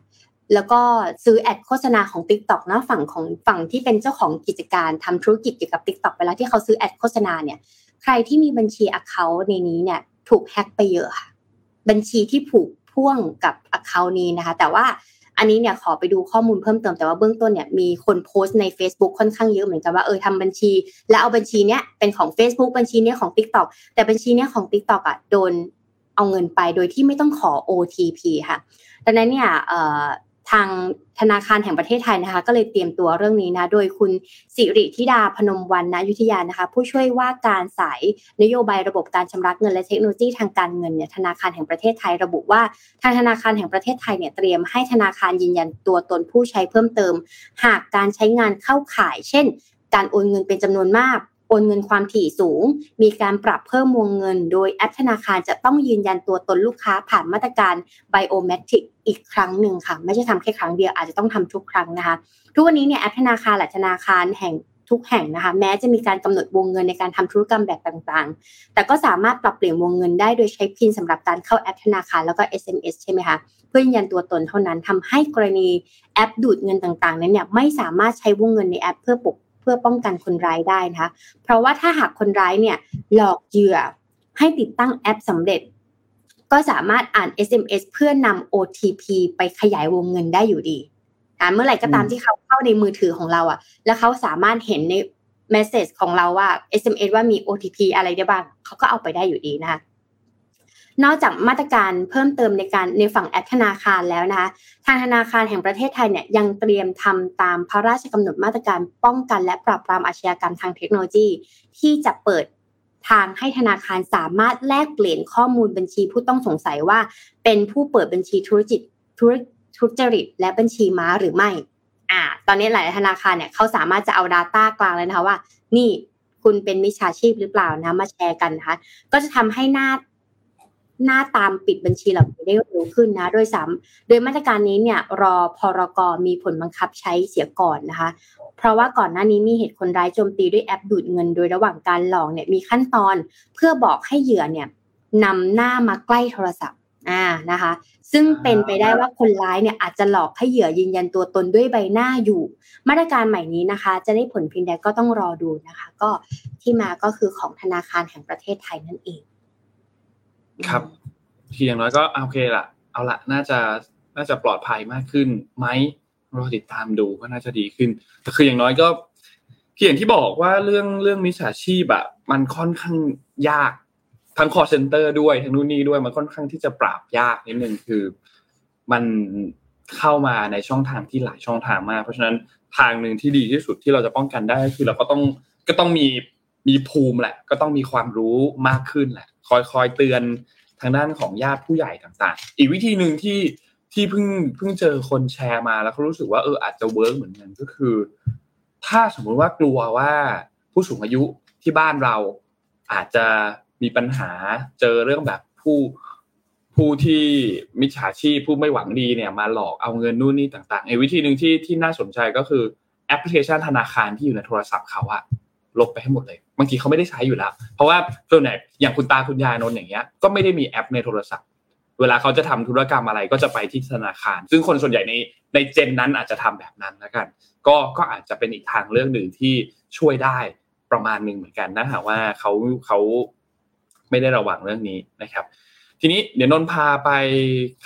แล้วก็ซื้อแอดโฆษณาของ t ิ k t o k นะฝั่งของฝั่งที่เป็นเจ้าของกิจการทำธุรกิจเกี่ยวกับ t ิ k t o k เวลาที่เขาซื้อแอดโฆษณาเนี่ยใครที่มีบัญชีอักเคาในนี้เนี่ยถูกแฮกไปเยอะค่ะบัญชีที่ผูกพ่วงกับอักเคานี้นะคะ แต่ว่าอันนี้เนี่ยขอไปดูข้อมูลเพิ่มเติมแต่ว่าเบื้องต้นเนี่ยมีคนโพสต์ใน Facebook ค่อนข้างเยอะเหมือนกันว่าเออทำบัญชี แล้วเอาบัญชีเนี้ยเป็นของ Facebook บัญชีเนี้ยของ TikTok แต่บัญชีเนี้ยของ TikTok อะโดนเอาเงินไปโดยที่ไม่ต้องขอ OTP ค่ะดังนั้นเนี่ย ทางธนาคารแห่งประเทศไทยนะคะ ก็เลยเตรียมตัวเรื่องนี้นะโดยคุณสิริธิดาพนมวันนายุทธยานะคะ ผู้ช่วยว่าการสายนโยบายระบบการชำระเงินและเทคโนโลยีทางการเงินเนี่ยธนาคารแห่งประเทศไทยระบุว่าทางธนาคารแห่งประเทศไทยเนี่ยเตรียมให้ธนาคารยืนยันตัวตนผู้ใช้เพิ่มเติม หากการใช้งานเข้าข่าย เช่น การโอนเงินเป็นจำนวนมาก โอนเงินความถี่สูง มีการปรับเพิ่มวงเงิน โดยแอปธนาคารจะต้องยืนยันตัวตนลูกค้าผ่านมาตรการ biometric อีกครั้งหนึ่งค่ะ ไม่ใช่ทำแค่ครั้งเดียวอาจจะต้องทำทุกครั้งนะคะ ทุกวันนี้เนี่ยแอปธนาคารหลายธนาคารแห่งทุกแห่งนะคะแม้จะมีการกำหนดวงเงินในการทำธุรกรรมแบบต่างๆ แต่ก็สามารถปรับเปลี่ยนวงเงินได้โดยใช้พินสำหรับการเข้าแอปธนาคารแล้วก็ SMS ใช่ไหมคะเพื่อยืนยันตัวตนเท่านั้นทำให้กรณีแอปดูดเงินต่างๆ นั้นเนี่ยไม่สามารถใช้วงเงินในแอปเพื่อปก พื่อป้องกันคนร้ายได้นะคะเพราะว่าถ้าหากคนร้ายเนี่ยหลอกเหยื่อให้ติดตั้งแอปสำเร็จ ก็สามารถอ่าน SMS เพื่อนำ OTP ไปขยายวงเงินได้อยู่ดีอ่าเมื่อไหร่ก็ตามที่เขาเข้าในมือถือของเราอะแล้วเขาสามารถเห็นใน message ของเราว่า SMS ว่ามี OTP อะไรได้บ้างเขาก็เอาไปได้อยู่ดีนะคะ นอกจากมาตรการเพิ่มเติมในการในฝั่งแอปธนาคารแล้วนะคะทางธนาคารแห่งประเทศไทยเนี่ยยังเตรียมทำตามพระราชกำหนดมาตรการป้องกันและปราบปรามอาชญากรรมทางเทคโนโลยี ที่จะเปิดทางให้ธนาคารสามารถแลกเปลี่ยนข้อมูลบัญชีผู้ต้องสงสัยว่า เป็นผู้เปิดบัญชีธุรกิจธุรทุจริต และบัญชีม้าหรือไม่ อ่า ตอนนี้หลายธนาคารเนี่ยเขาสามารถจะเอา Data กลางเลยนะคะว่า นี่คุณเป็นมิจฉาชีพหรือเปล่านะมาแชร์กันนะคะ ก็จะทำให้หน้า หน้าตามปิดบัญชีเหล่านี้ได้เร็วขึ้นนะโดยซ้ำโดยมาตรการนี้เนี่ยรอพรกมีผลบังคับใช้เสียก่อนนะคะ เพราะว่าก่อนหน้านี้มีเหตุคนร้ายโจมตีด้วยแอปดูดเงิน โดยระหว่างการหลอกเนี่ยมีขั้นตอนเพื่อบอกให้เหยื่อเนี่ยนำหน้ามาใกล้โทรศัพท์อ่านะคะ ซึ่งเป็นไปได้ว่าคนร้ายเนี่ยอาจจะหลอกให้เหยื่อยืนยันตัวตนด้วยใบหน้าอยู่ มาตรการใหม่นี้นะคะ จะได้ผลเพียงใดก็ต้องรอดูนะคะ ก็ที่มาก็คือของธนาคารแห่งประเทศไทยนั่นเอง ครับทีอย่างน้อยก็โอเคละเอาละน่าจะน่าจะปลอดภัยมากขึ้นไหมรอติดตามดูก็น่าจะดีขึ้น แต่คืออย่างน้อยก็ที่อย่างที่บอกว่าเรื่องเรื่องมิจฉาชีพอะมันค่อนข้างยากทั้ง call center ด้วยทั้งนู่นนี่ด้วยมันค่อนข้างที่จะปราบยากนิดนึงคือ มันเข้ามาในช่องทางที่หลายช่องทางมาก เพราะฉะนั้นทางหนึ่งที่ดีที่สุดที่เราจะป้องกันได้คือเราก็ต้องก็ต้องมี มีภูมิแหละ ก็ต้องมีความรู้มากขึ้นแหละ คอยคอยเตือนทางด้านของญาติผู้ใหญ่ต่างๆ อีกวิธีหนึ่งที่ที่เพิ่งเพิ่งเจอคนแชร์มาแล้วเขารู้สึกว่าเอออาจจะ work เหมือนกันก็คือ ถ้าสมมุติว่ากลัวว่าผู้สูงอายุที่บ้านเราอาจจะมีปัญหาเจอเรื่องแบบผู้ผู้ที่มิจฉาชีพผู้ไม่หวังดีเนี่ยมาหลอกเอาเงินนู่นนี่ต่างๆไอ้วิธีหนึ่งที่ที่น่าสนใจก็คือแอปพลิเคชันธนาคารที่อยู่ในโทรศัพท์เขาอะลบไปให้หมดเลย บางทีเขาไม่ได้ใช้อยู่แล้ว เพราะว่าส่วนใหญ่อย่างคุณตาคุณยายนนท์อย่างเงี้ยก็ไม่ได้มีแอปในโทรศัพท์ เวลาเขาจะทำธุรกรรมอะไรก็จะไปที่ธนาคาร ซึ่งคนส่วนใหญ่ในในเจนนั้นอาจจะทำแบบนั้นแล้วกัน ก็ก็อาจจะเป็นอีกทางเรื่องหนึ่งที่ช่วยได้ประมาณหนึ่งเหมือนกันนะหากว่าเขาเขาไม่ได้ระวังเรื่องนี้นะครับ ทีนี้เดี๋ยวนนพาไป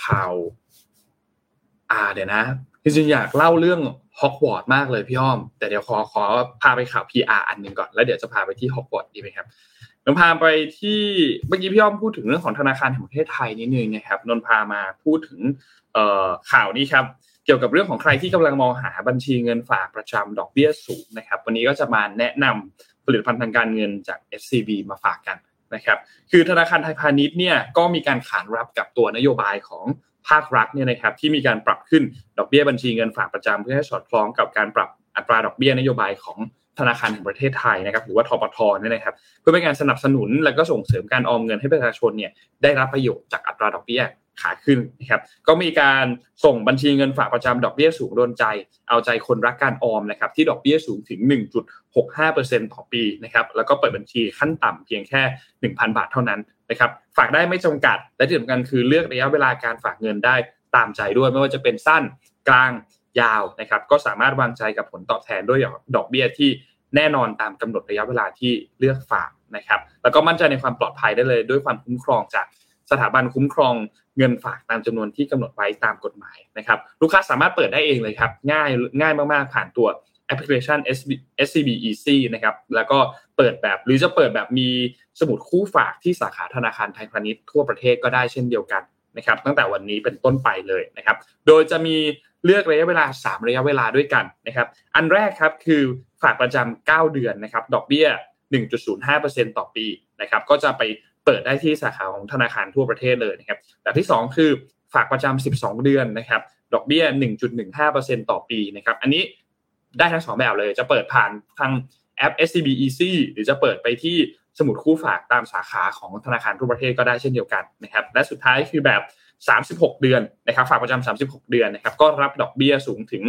ข่าว อ่าเดี๋ยวนะจริงๆอยากเล่าเรื่อง ฮอกวอตส์มากเลยพี่อ้อม แต่เดี๋ยวขอขอพาไปข่าว PR อันหนึ่งก่อนแล้วเดี๋ยวจะพาไปที่ฮอกวอตส์ดีไหมครับนนพาไปที่เมื่อกี้พี่อ้อมพูดถึงเรื่องของธนาคารแห่งประเทศไทยนิดนึงนะครับนนพามาพูดถึงข่าวนี้ครับเกี่ยวกับเรื่องของใครที่กำลังมองหาบัญชีเงินฝากประจำดอกเบี้ยสูงนะครับ วันนี้ก็จะมาแนะนำผลิตภัณฑ์ทางการเงินจาก SCB มาฝากกันนะครับ คือธนาคารไทยพาณิชย์เนี่ยก็มีการขานรับกับตัวนโยบายของ ภาครัฐเนี่ยนะครับที่มีการปรับขึ้นดอกเบี้ยบัญชีเงินฝากประจำเพื่อให้สอดคล้องกับการปรับอัตราดอกเบี้ยนโยบายของธนาคารแห่งประเทศไทยนะครับหรือว่าทปทเนี่ยนะครับเพื่อเป็นการสนับสนุนและก็ส่งเสริมการออมเงินให้ประชาชนเนี่ยได้รับประโยชน์จากอัตราดอกเบี้ยขาขึ้นนะครับก็มีการส่งบัญชีเงินฝากประจำดอกเบี้ยสูงโดนใจ เอาใจคนรักการออมนะครับที่ดอกเบี้ยสูงถึง 1.65%ต่อปีนะครับแล้วก็เปิดบัญชีขั้นต่ำเพียงแค่ 1,000 บาทเท่านั้น นะครับฝากได้ไม่จำกัด และที่สำคัญคือเลือกระยะเวลาการฝากเงินได้ตามใจด้วย ไม่ว่าจะเป็นสั้นกลางยาวนะครับก็สามารถวางใจกับผลตอบแทนด้วยดอกเบี้ยที่แน่นอนตามกำหนดระยะเวลาที่เลือกฝากนะครับแล้วก็มั่นใจในความปลอดภัยได้เลยด้วยความคุ้มครองจากสถาบันคุ้มครองเงินฝากตามจำนวนที่กำหนดไว้ตามกฎหมายนะครับลูกค้าสามารถเปิดได้เองเลยครับง่ายง่ายมากๆผ่านตัว แอปพลิเคชัน SCB Easy นะครับ แล้วก็เปิดแบบหรือจะเปิดแบบมีสมุดคู่ฝากที่สาขาธนาคารไทยพาณิชย์ทั่วประเทศก็ได้เช่นเดียวกันนะครับ ตั้งแต่วันนี้เป็นต้นไปเลยนะครับ โดยจะมีเลือกระยะเวลา 3 ระยะเวลาด้วยกันนะครับ อันแรกครับคือฝากประจำ9เดือนนะครับ ดอกเบี้ย 1.05%ต่อปีนะครับ ก็จะไปเปิดได้ที่สาขาของธนาคารทั่วประเทศเลยนะครับ แบบที่ 2 คือฝากประจำ12 เดือนนะครับ ดอกเบี้ย 1.15%ต่อปีนะครับ อันนี้ ได้ทั้ง2แบบเลย จะเปิดผ่านทางแแอป SCB Easy หรือจะเปิดไปที่สมุดคู่ฝากตามสาขาของธนาคารทั่วประเทศก็ได้เช่นเดียวกันนะครับ และสุดท้ายคือแบบ 36 เดือนนะครับ ฝากประจำ36 เดือนนะครับ ก็รับดอกเบี้ยสูงถึง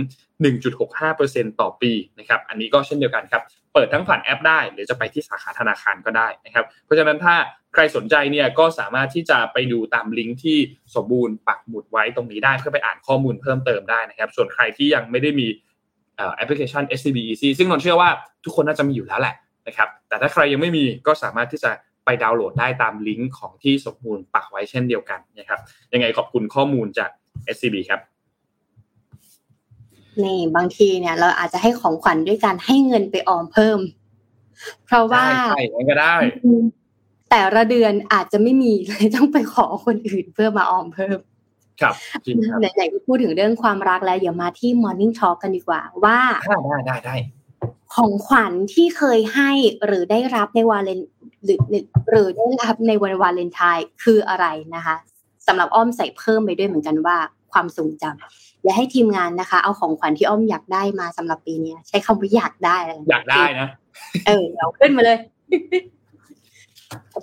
1.65%ต่อปีนะครับ อันนี้ก็เช่นเดียวกันครับ เปิดทั้งผ่านแอปได้ หรือจะไปที่สาขาธนาคารก็ได้นะครับ เพราะฉะนั้นถ้าใครสนใจเนี่ยก็สามารถที่จะไปดูตามลิงก์ที่สมบูรณ์ปักหมุดไว้ตรงนี้ได้เพื่อไปอ่านข้อมูลเพิ่มเติมได้นะครับ ส่วนใครที่ยังไม่ได้มี แอปพลิเคชัน SCB Easy ซึ่งนนเชื่อว่าทุกคนน่าจะมีอยู่แล้วแหละนะครับแต่ถ้าใครยังไม่มีก็สามารถที่จะไปดาวน์โหลดได้ตามลิงก์ของที่สมบูรณ์ปักไว้เช่นเดียวกันนะครับยังไงขอบคุณข้อมูลจาก SCB ครับนี่บางทีเนี่ย เราอาจจะให้ของขวัญด้วยการให้เงินไปออมเพิ่ม เพราะว่าใช่งั้นก็ได้ แต่ละเดือนอาจจะไม่มีเลยต้องไปขอคนอื่นเพื่อมาออมเพิ่ม ครับจริงครับไหนๆก็พูดถึงเรื่องความรักแล้วเดี๋ยวมาที่ Morning Talk กันดีกว่า ว่าได้ได้ได้ของขวัญที่เคยให้หรือได้รับในวาเลนหรือหรือได้รับในวันวาเลนไทน์คืออะไรนะคะสำหรับอ้อมใส่เพิ่มไปด้วยเหมือนกันว่าความทรงจำและให้ทีมงานนะคะ เอาของขวัญที่อ้อมอยากได้มาสำหรับปีนี้ใช้คำว่าอยากได้อะไรอยากได้นะ เออเอาขึ้นมาเลย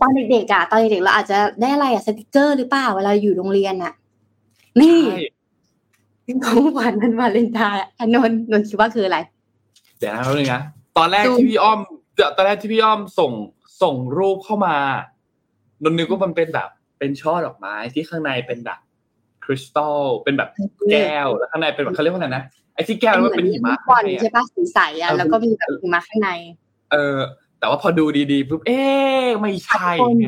ตอนเด็กๆอะตอนเด็กๆเราอาจจะได้อะไรอะสติกเกอร์หรือเปล่าเวลาอยู่โรงเรียนอะ นี่ใช่ของขวัญมันวาเลนไทน์อะนนท์นนท์คิดว่าคืออะไร เดี๋ยวนะแป๊บนึงนะตอนแรกซูมที่พี่อ้อมตอนแรกที่พี่อ้อมส่งส่งรูปเข้ามานนนึกว่ามันเป็นแบบ เป็นช่อดอกไม้ที่ข้างในเป็นแบบคริสตัลเป็นแบบแก้วแล้วข้างในเป็นแบบเขาเรียกว่าอะไรนะไอ้ที่แก้วแล้วมันเป็นหิมะบอลข้างในอะใช่ปะสีใสอะเออแล้วก็มีแบบหิมะข้างใน เออ แต่ว่าพอดูดีๆปุ๊บเอ๊ะไม่ใช่ไง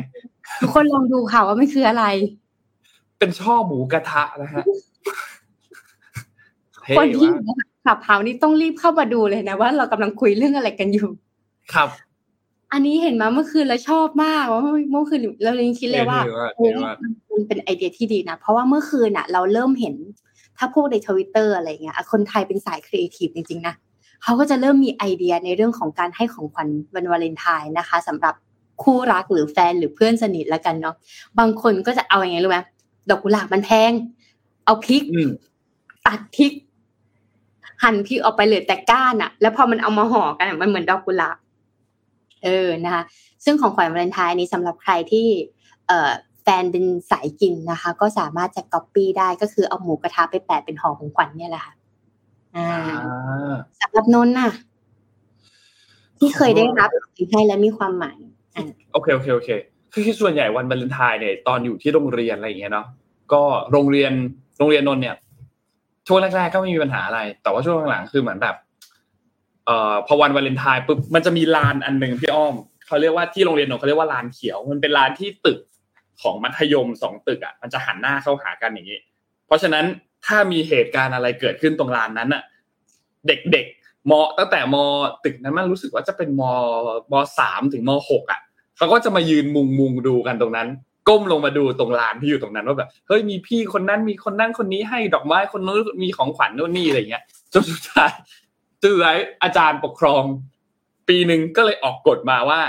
ทุกคนลองดูค่ะว่ามันคืออะไร เป็นช่อหมูกระทะนะฮะเท่คนที่มากขับเฮานี่ต้องรีบเข้ามาดูเลยนะว่าเรากำลังคุยเรื่องอะไรกันอยู่ ครับ อันนี้เห็นมาเมื่อคืนแล้วชอบมากว่าเมื่อคืนเราเลยคิดเลยว่าท่มากเฮ้ยเท่มากมันเป็นไอเดียที่ดีนะ เพราะว่าเมื่อคืนอะ เราเริ่มเห็นถ้าพวกในทวิตเตอร์อะไรเงี้ยอะคนไทยเป็นสายครีเอทีฟจริงๆนะเขาก็จะเริ่มมีไอเดียในเรื่องของการให้ของขวัญวันวาเลนไทน์นะคะสำหรับคู่รักหรือแฟนหรือเพื่อนสนิทละกันเนาะบางคนก็จะเอาอย่างไงรู้ไหม ดอกกุหลาบมันแพง เอาพริกอืมตัดพริก หั่นพริกออกไปเหลือแต่ก้านอะแล้วพอมันเอามาห่อกันอะมันเหมือนดอกกุหลาบเออนะคะ ซึ่งของขวัญวาเลนไทน์นี้สำหรับใครที่ เอ่อแฟนเป็นสายกินนะคะ ก็สามารถจะก๊อปปี้ได้ก็คือเอาหมูกระทะไปแปะเป็นห่อของขวัญเนี่ยแหละค่ะอ่าอ่าสำหรับนนท์น่ะ ที่เคยได้รับสิ่งให้และมีความหมายโอเคโอเคโอเคคือคือส่วนใหญ่วันวาเลนไทน์เนี่ยตอนอยู่ที่โรงเรียนอะไรอย่างเงี้ยเนาะ ก็โรงเรียนโรงเรียนนนเนี่ยช่วงแรกๆก็ไม่มีปัญหาอะไร แต่ว่าช่วงหลังๆคือเหมือนแบบเอ่อพอวันวาเลนไทน์ปุ๊บมันจะมีลานอันหนึ่งพี่อ้อมเขาเรียกว่าที่โรงเรียนนนเขาเรียกว่าลานเขียว มันเป็นลานที่ตึกของมัธยมสองตึกอะมันจะหันหน้าเข้าหากันอย่างนี้เพราะฉะนั้นถ้ามีเหตุการณ์อะไรเกิดขึ้นตรงลานนั้นอะ เด็กๆมตั้งแต่มตึกนั้นมันรู้สึกว่าจะเป็นมมสามถึงมหกอะเขาก็จะมายืนมุงมุงดูกันตรงนั้น ก้มลงมาดูตรงลานที่อยู่ตรงนั้นว่าแบบเฮ้ยมีพี่คนนั้นมีคนนั้นคนนี้ให้ดอกไม้คนนู้นมีของขวัญโน่นนี่อะไรเงี้ยจนสุดท้ายสุดท้ายอาจารย์ปกครอง ปีหนึ่งก็เลยออกกฎมาว่า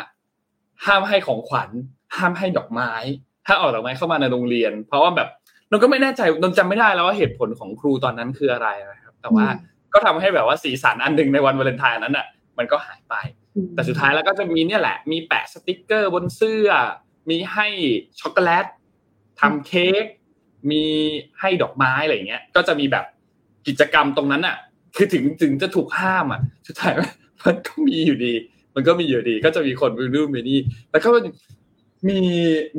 ห้ามให้ของขวัญ ห้ามให้ดอกไม้ ถ้าออกดอกไม้เข้ามาในโรงเรียน เพราะว่าแบบนนก็ไม่แน่ใจนนจำไม่ได้แล้วว่าเหตุผลของครูตอนนั้นคืออะไรนะครับ แต่ว่าก็ทำให้แบบว่าสีสันอันหนึ่งในวันวาเลนไทน์นั้นอะ มันก็หายไป แต่สุดท้ายแล้วก็จะมีเนี่ยแหละ มีแปะสติกเกอร์บนเสื้อ มีให้ช็อกโกแลตทำเค้กมีให้ดอกไม้อะไรเงี้ย ก็จะมีแบบกิจกรรมตรงนั้นอะ คือถึงถึงจะถูกห้ามอะสุดท้ายมันก็มีอยู่ดี มันก็มีอยู่ดี ก็จะมีคนไปนู่นไปนี่แล้วก็มี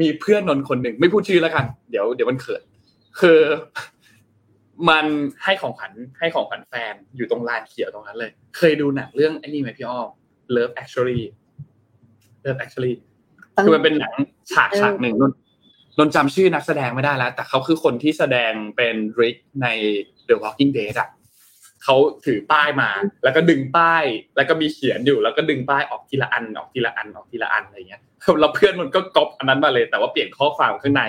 มีเพื่อนนนคนหนึ่งไม่พูดชื่อแล้วกัน เดี๋ยวเดี๋ยวมันเขินคือมันให้ของขวัญให้ของขวัญแฟนอยู่ตรงลานเขียวตรงนั้นเลย เคยดูหนังเรื่องไอ้นี่ไหมพี่อ้อม Love Actually Love Actually คือมันเป็นหนังฉากฉากหนึ่งนนนนจำชื่อนักแสดงไม่ได้แล้ว แต่เขาคือคนที่แสดงเป็นริกใน The Walking Dead อะเขาถือป้ายมา แล้วก็ดึงป้าย แล้วก็มีเขียนอยู่ แล้วก็ดึงป้ายออกทีละอันออกทีละอันออกทีละอันอะไรเงี้ยแล้วเพื่อนมันก็ก๊อปอันนั้นมาเลย แต่ว่าเปลี่ยนข้อความข้างใน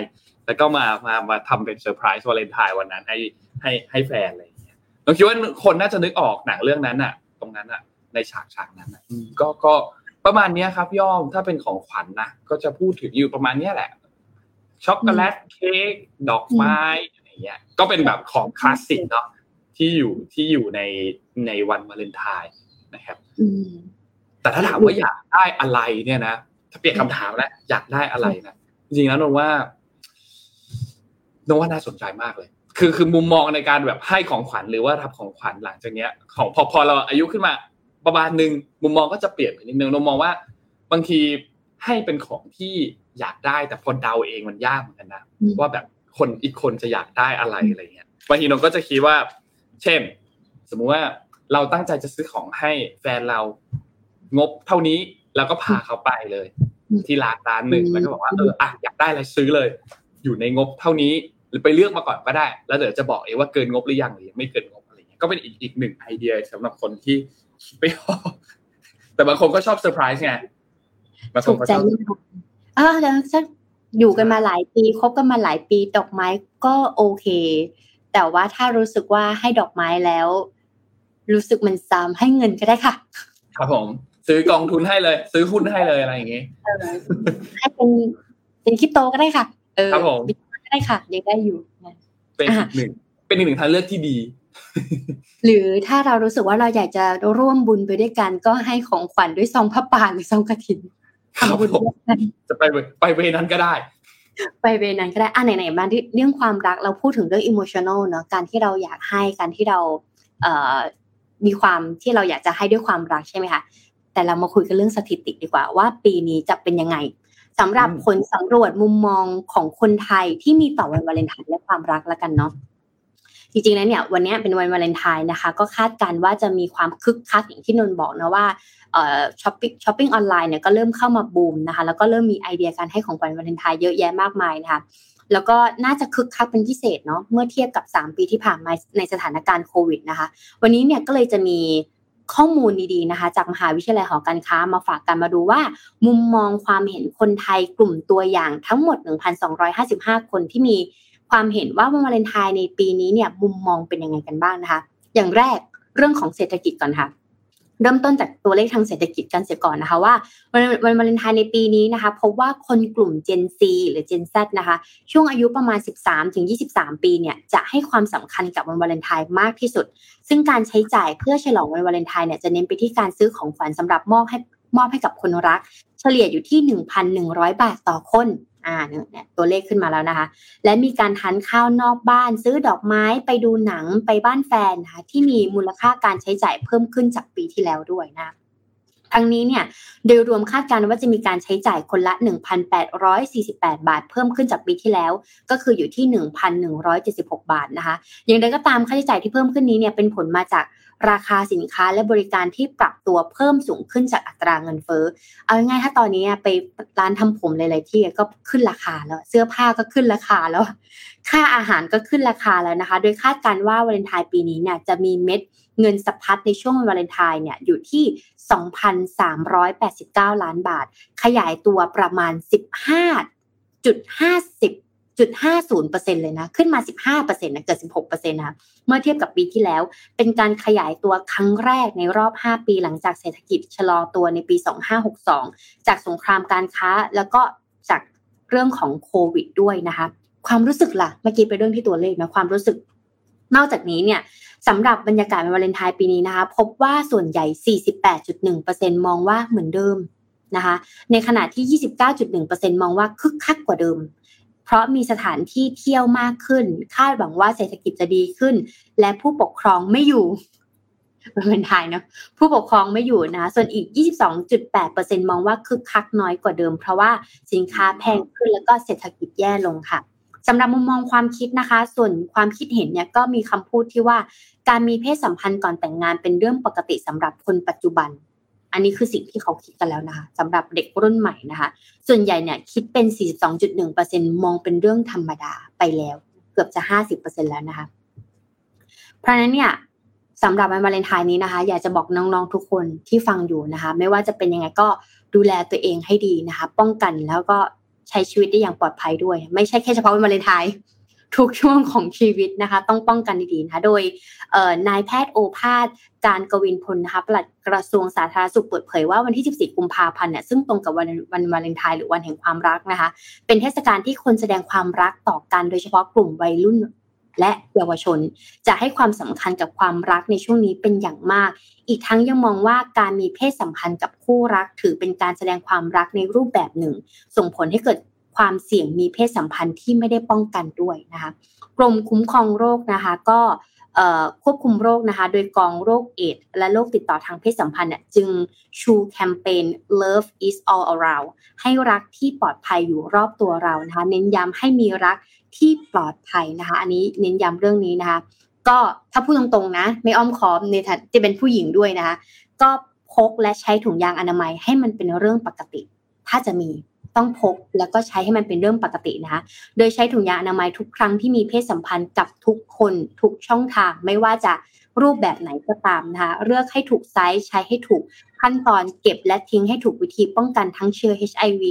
แล้วก็มามามาทำเป็นเซอร์ไพรส์วาเลนไทน์วันนั้นให้ให้ให้แฟนอะไรอย่างเงี้ยเราคิดว่าคนน่าจะนึกออกหนังเรื่องนั้นอะ ตรงนั้นอะ ในฉากฉากนั้นอะอืมก็ก็ ประมาณเนี้ยครับพี่อ้อมถ้าเป็นของขวัญนะก็จะพูดถึงอยู่ประมาณเนี้ยแหละช็อกโกแลตเค้กดอกไม้อะไรเงี้ย ก็เป็นแบบของคลาสสิกเนาะที่อยู่ที่อยู่ในในวันวาเลนไทน์นะครับอืมแต่ถ้าถามว่าอยากได้อะไรเนี่ยนะถ้าเปลี่ยนคำถามแล้วอยากได้อะไรนะจริงๆแล้วนนว่านนว่าน่าสนใจมากเลย คือคือมุมมองในการแบบให้ของขวัญหรือว่ารับของขวัญหลังจากเนี้ย ของพอพอเราอายุขึ้นมา ประมาณหนึ่งมุมมองก็จะเปลี่ยนไปนิดนึงนนมองว่า บางทีให้เป็นของที่อยากได้แต่พอเดาเองมันยากเหมือนกันนะว่าแบบคนอีกคนจะอยากได้อะไรอะไรเงี้ยบางทีนนก็จะคิดว่า เช่น สมมุติว่าเราตั้งใจจะซื้อของให้แฟนเรางบเท่านี้แล้วก็พาเขาไปเลย ที่ร้านร้านหนึ่งแล้วก็บอกว่าเอออะอยากได้อะไรซื้อเลย อยู่ในงบเท่านี้หรือไปเลือกมาก่อนก็ได้ แล้วเดี๋ยวจะบอกเองว่าเกินงบหรือยังหรือไม่เกินงบอะไรเงี้ยก็เป็นอีกอีกหนึ่งไอเดียสำหรับคนที่คิด ไม่ออกแต่บางคนก็ชอบเซอร์ไพรส์ไงบางคนก็ชอบเออแล้วจะอยู่กันมาหลายปีคบกันมาหลายปีดอกไม้ก็โอเค แต่ว่าถ้ารู้สึกว่าให้ดอกไม้แล้ว รู้สึกมันซ้ำให้เงินก็ได้ค่ะ ครับผม ซื้อกองทุนให้เลย ซื้อหุ้นให้เลยอะไรอย่างงี้ให้เป็นเป็นคริปโตก็ได้ค่ะ เออครับผมก็ได้ค่ะยังได้อยู่เป็นหนึ่งเป็นอีกหนึ่งทางเลือกที่ดี หรือถ้าเรารู้สึกว่าเราอยากจะร่วมบุญไปด้วยกัน ก็ให้ของขวัญด้วยซองพระป่าหรือซองกระถินทำบุญจะไปไปเวนั้นก็ได้ ไปเวนั้นก็ได้อะไหนๆมาเรื่องความรักเราพูดถึงเรื่องอิโมชันอลเนาะการที่เราอยากให้การที่เราเอ่อมีความที่เราอยากจะให้ด้วยความรักใช่ไหมคะแต่เรามาคุยกันเรื่องสถิติดีกว่า ว่าปีนี้จะเป็นยังไงสำหรับผลสำรวจมุมมองของคนไทยที่มีต่อวันวาเลนไทน์และความรักแล้วกันเนาะ จริงๆแล้วเนี่ยวันนี้เป็นวันวาเลนไทน์นะคะ ก็คาดการว่าจะมีความคึกคักอย่างที่นนบอกนะว่าช้อปปิ้งช้อปปิ้งออนไลน์เนี่ยก็เริ่มเข้ามาบูมนะคะ แล้วก็เริ่มมีไอเดียการให้ของขวัญวาเลนไทน์เยอะแยะมากมายนะคะแล้วก็น่าจะคึกคักเป็นพิเศษเนาะเมื่อเทียบกับ 3 ปีที่ผ่านมาในสถานการณ์โควิดนะคะ วันนี้เนี่ยก็เลยจะมีข้อมูลดีๆนะคะ จากมหาวิทยาลัยหอการค้ามาฝากกันมาดูว่า มุมมองความเห็นคนไทยกลุ่มตัวอย่างทั้งหมด 1,255 คนที่มี ความเห็นว่าวันวาเลนไทน์ในปีนี้เนี่ยมุมมองเป็นยังไงกันบ้างนะคะ อย่างแรกเรื่องของเศรษฐกิจก่อนค่ะเริ่มต้นจากตัวเลขทางเศรษฐกิจกันเสียก่อนนะคะว่าวันวันวาเลนไทน์ในปีนี้นะคะพบว่าคนกลุ่ม Gen Z หรือ Gen Z นะคะช่วงอายุประมาณ 13 ถึง 23 ปีเนี่ยจะให้ความสำคัญกับวันวาเลนไทน์มากที่สุด ซึ่งการใช้จ่ายเพื่อฉลองวันวาเลนไทน์เนี่ยจะเน้นไปที่การซื้อของขวัญสำหรับมอบให้มอบให้กับคนรัก เฉลี่ยอยู่ที่ 1,100 บาทต่อคน อ่าเนี่ยตัวเลขขึ้นมาแล้วนะคะ และมีการทานข้าวนอกบ้าน ซื้อดอกไม้ไปดูหนังไปบ้านแฟนนะคะที่มีมูลค่าการใช้จ่ายเพิ่มขึ้นจากปีที่แล้วด้วยนะทั้งนี้เนี่ยโดยรวมคาดการณ์ว่าจะมีการใช้จ่ายคนละ 1,848 บาท เพิ่มขึ้นจากปีที่แล้ว ก็คืออยู่ที่ 1,176 บาทนะคะ อย่างไรก็ตามค่าใช้จ่ายที่เพิ่มขึ้นนี้เนี่ยเป็นผลมาจาก ราคาสินค้าและบริการที่ปรับตัวเพิ่มสูงขึ้นจากอัตราเงินเฟ้อ เอาง่ายๆถ้าตอนนี้ไปร้านทำผมหลายๆที่ก็ขึ้นราคาแล้ว เสื้อผ้าก็ขึ้นราคาแล้ว ค่าอาหารก็ขึ้นราคาแล้วนะคะ โดยคาดการว่าวาเลนไทน์ปีนี้เนี่ยจะมีเม็ดเงินสะพัดในช่วงวาเลนไทน์เนี่ยอยู่ที่ 2,389 ล้านบาท ขยายตัวประมาณ 15.50 จุดห้าศูนย์เปอร์เซ็นเลยนะ ขึ้นมาสิบห้าเปอร์เซ็นต์นะเกิดสิบหกเปอร์เซ็นต์นะเมื่อเทียบกับปีที่แล้ว เป็นการขยายตัวครั้งแรกในรอบห้าปีหลังจากเศรษฐกิจชะลอตัวในปีสองห้าหกสองจากสงครามการค้าแล้วก็จากเรื่องของโควิดด้วยนะคะ ความรู้สึกล่ะ เมื่อกี้ไปเรื่องที่ตัวเลขนะความรู้สึก นอกจากนี้เนี่ยสำหรับบรรยากาศวันวาเลนไทน์ปีนี้นะคะ พบว่าส่วนใหญ่ 48.1%มองว่าเหมือนเดิมนะคะ ในขณะที่ 29.1%มองว่าคึกคักกว่าเดิม เพราะมีสถานที่เที่ยวมากขึ้น คาดหวังว่าเศรษฐกิจจะดีขึ้น และผู้ปกครองไม่อยู่เป็นไทยเนาะผู้ปกครองไม่อยู่นะ ส่วนอีก 22.8%มองว่าคึกคักน้อยกว่าเดิม เพราะว่าสินค้าแพงขึ้นแล้วก็เศรษฐกิจแย่ลงค่ะสำหรับมุมมองความคิดนะคะ ส่วนความคิดเห็นเนี่ยก็มีคำพูดที่ว่า การมีเพศสัมพันธ์ก่อนแต่งงานเป็นเรื่องปกติสำหรับคนปัจจุบัน อันนี้คือสิ่งที่เขาคิดกันแล้วนะคะสำหรับเด็กรุ่นใหม่นะคะ ส่วนใหญ่เนี่ยคิดเป็น 42.1%มองเป็นเรื่องธรรมดาไปแล้ว เกือบจะ 50%แล้วนะคะ เพราะนั้นเนี่ยสำหรับวันวาเลนไทน์นี้นะคะ อยากจะบอกน้องๆทุกคนที่ฟังอยู่นะคะ ไม่ว่าจะเป็นยังไงก็ดูแลตัวเองให้ดีนะคะ ป้องกันแล้วก็ใช้ชีวิตได้อย่างปลอดภัยด้วย ไม่ใช่แค่เฉพาะวันวาเลนไทน์ ทุกช่วงของชีวิตนะคะ ต้องป้องกันดีๆนะคะโดยนายแพทย์โอภาสการกวินพลนะคะปลัดกระทรวงสาธารณสุขเปิดเผยว่าวันที่ 14 กุมภาพันธ์เนี่ยซึ่งตรงกับวันวันวาเลนไทน์หรือวันแห่งความรักนะคะ เป็นเทศกาลที่คนแสดงความรักต่อกันโดยเฉพาะกลุ่มวัยรุ่นและเยาวชน จะให้ความสำคัญกับความรักในช่วงนี้เป็นอย่างมาก อีกทั้งยังมองว่าการมีเพศสัมพันธ์กับคู่รักถือเป็นการแสดงความรักในรูปแบบหนึ่ง ส่งผลให้เกิด ความเสี่ยงมีเพศสัมพันธ์ที่ไม่ได้ป้องกันด้วยนะคะกรมคุ้มครองโรคนะคะก็ควบคุมโรคนะคะโดยกองโรคเอดและโรคติดต่อทางเพศสัมพันธ์จึงชูแคมเปญ Love is all around ให้รักที่ปลอดภัยอยู่รอบตัวเรานะคะเน้นย้ำให้มีรักที่ปลอดภัยนะคะอันนี้เน้นย้ำเรื่องนี้นะคะก็ถ้าพูดตรงๆนะไม่อ้อมค้อมในฐานจะเป็นผู้หญิงด้วยนะคะก็พกและใช้ถุงยางอนามัยให้มันเป็นเรื่องปกติ ถ้าจะมี ต้องพกแล้วก็ใช้ให้มันเป็นเรื่องปกตินะคะ โดยใช้ถุงยางอนามัยทุกครั้งที่มีเพศสัมพันธ์กับทุกคนทุกช่องทาง ไม่ว่าจะรูปแบบไหนก็ตามนะคะ เลือกให้ถูกไซส์ใช้ให้ถูกขั้นตอนเก็บและทิ้งให้ถูกวิธีป้องกันทั้งเชื้อ HIV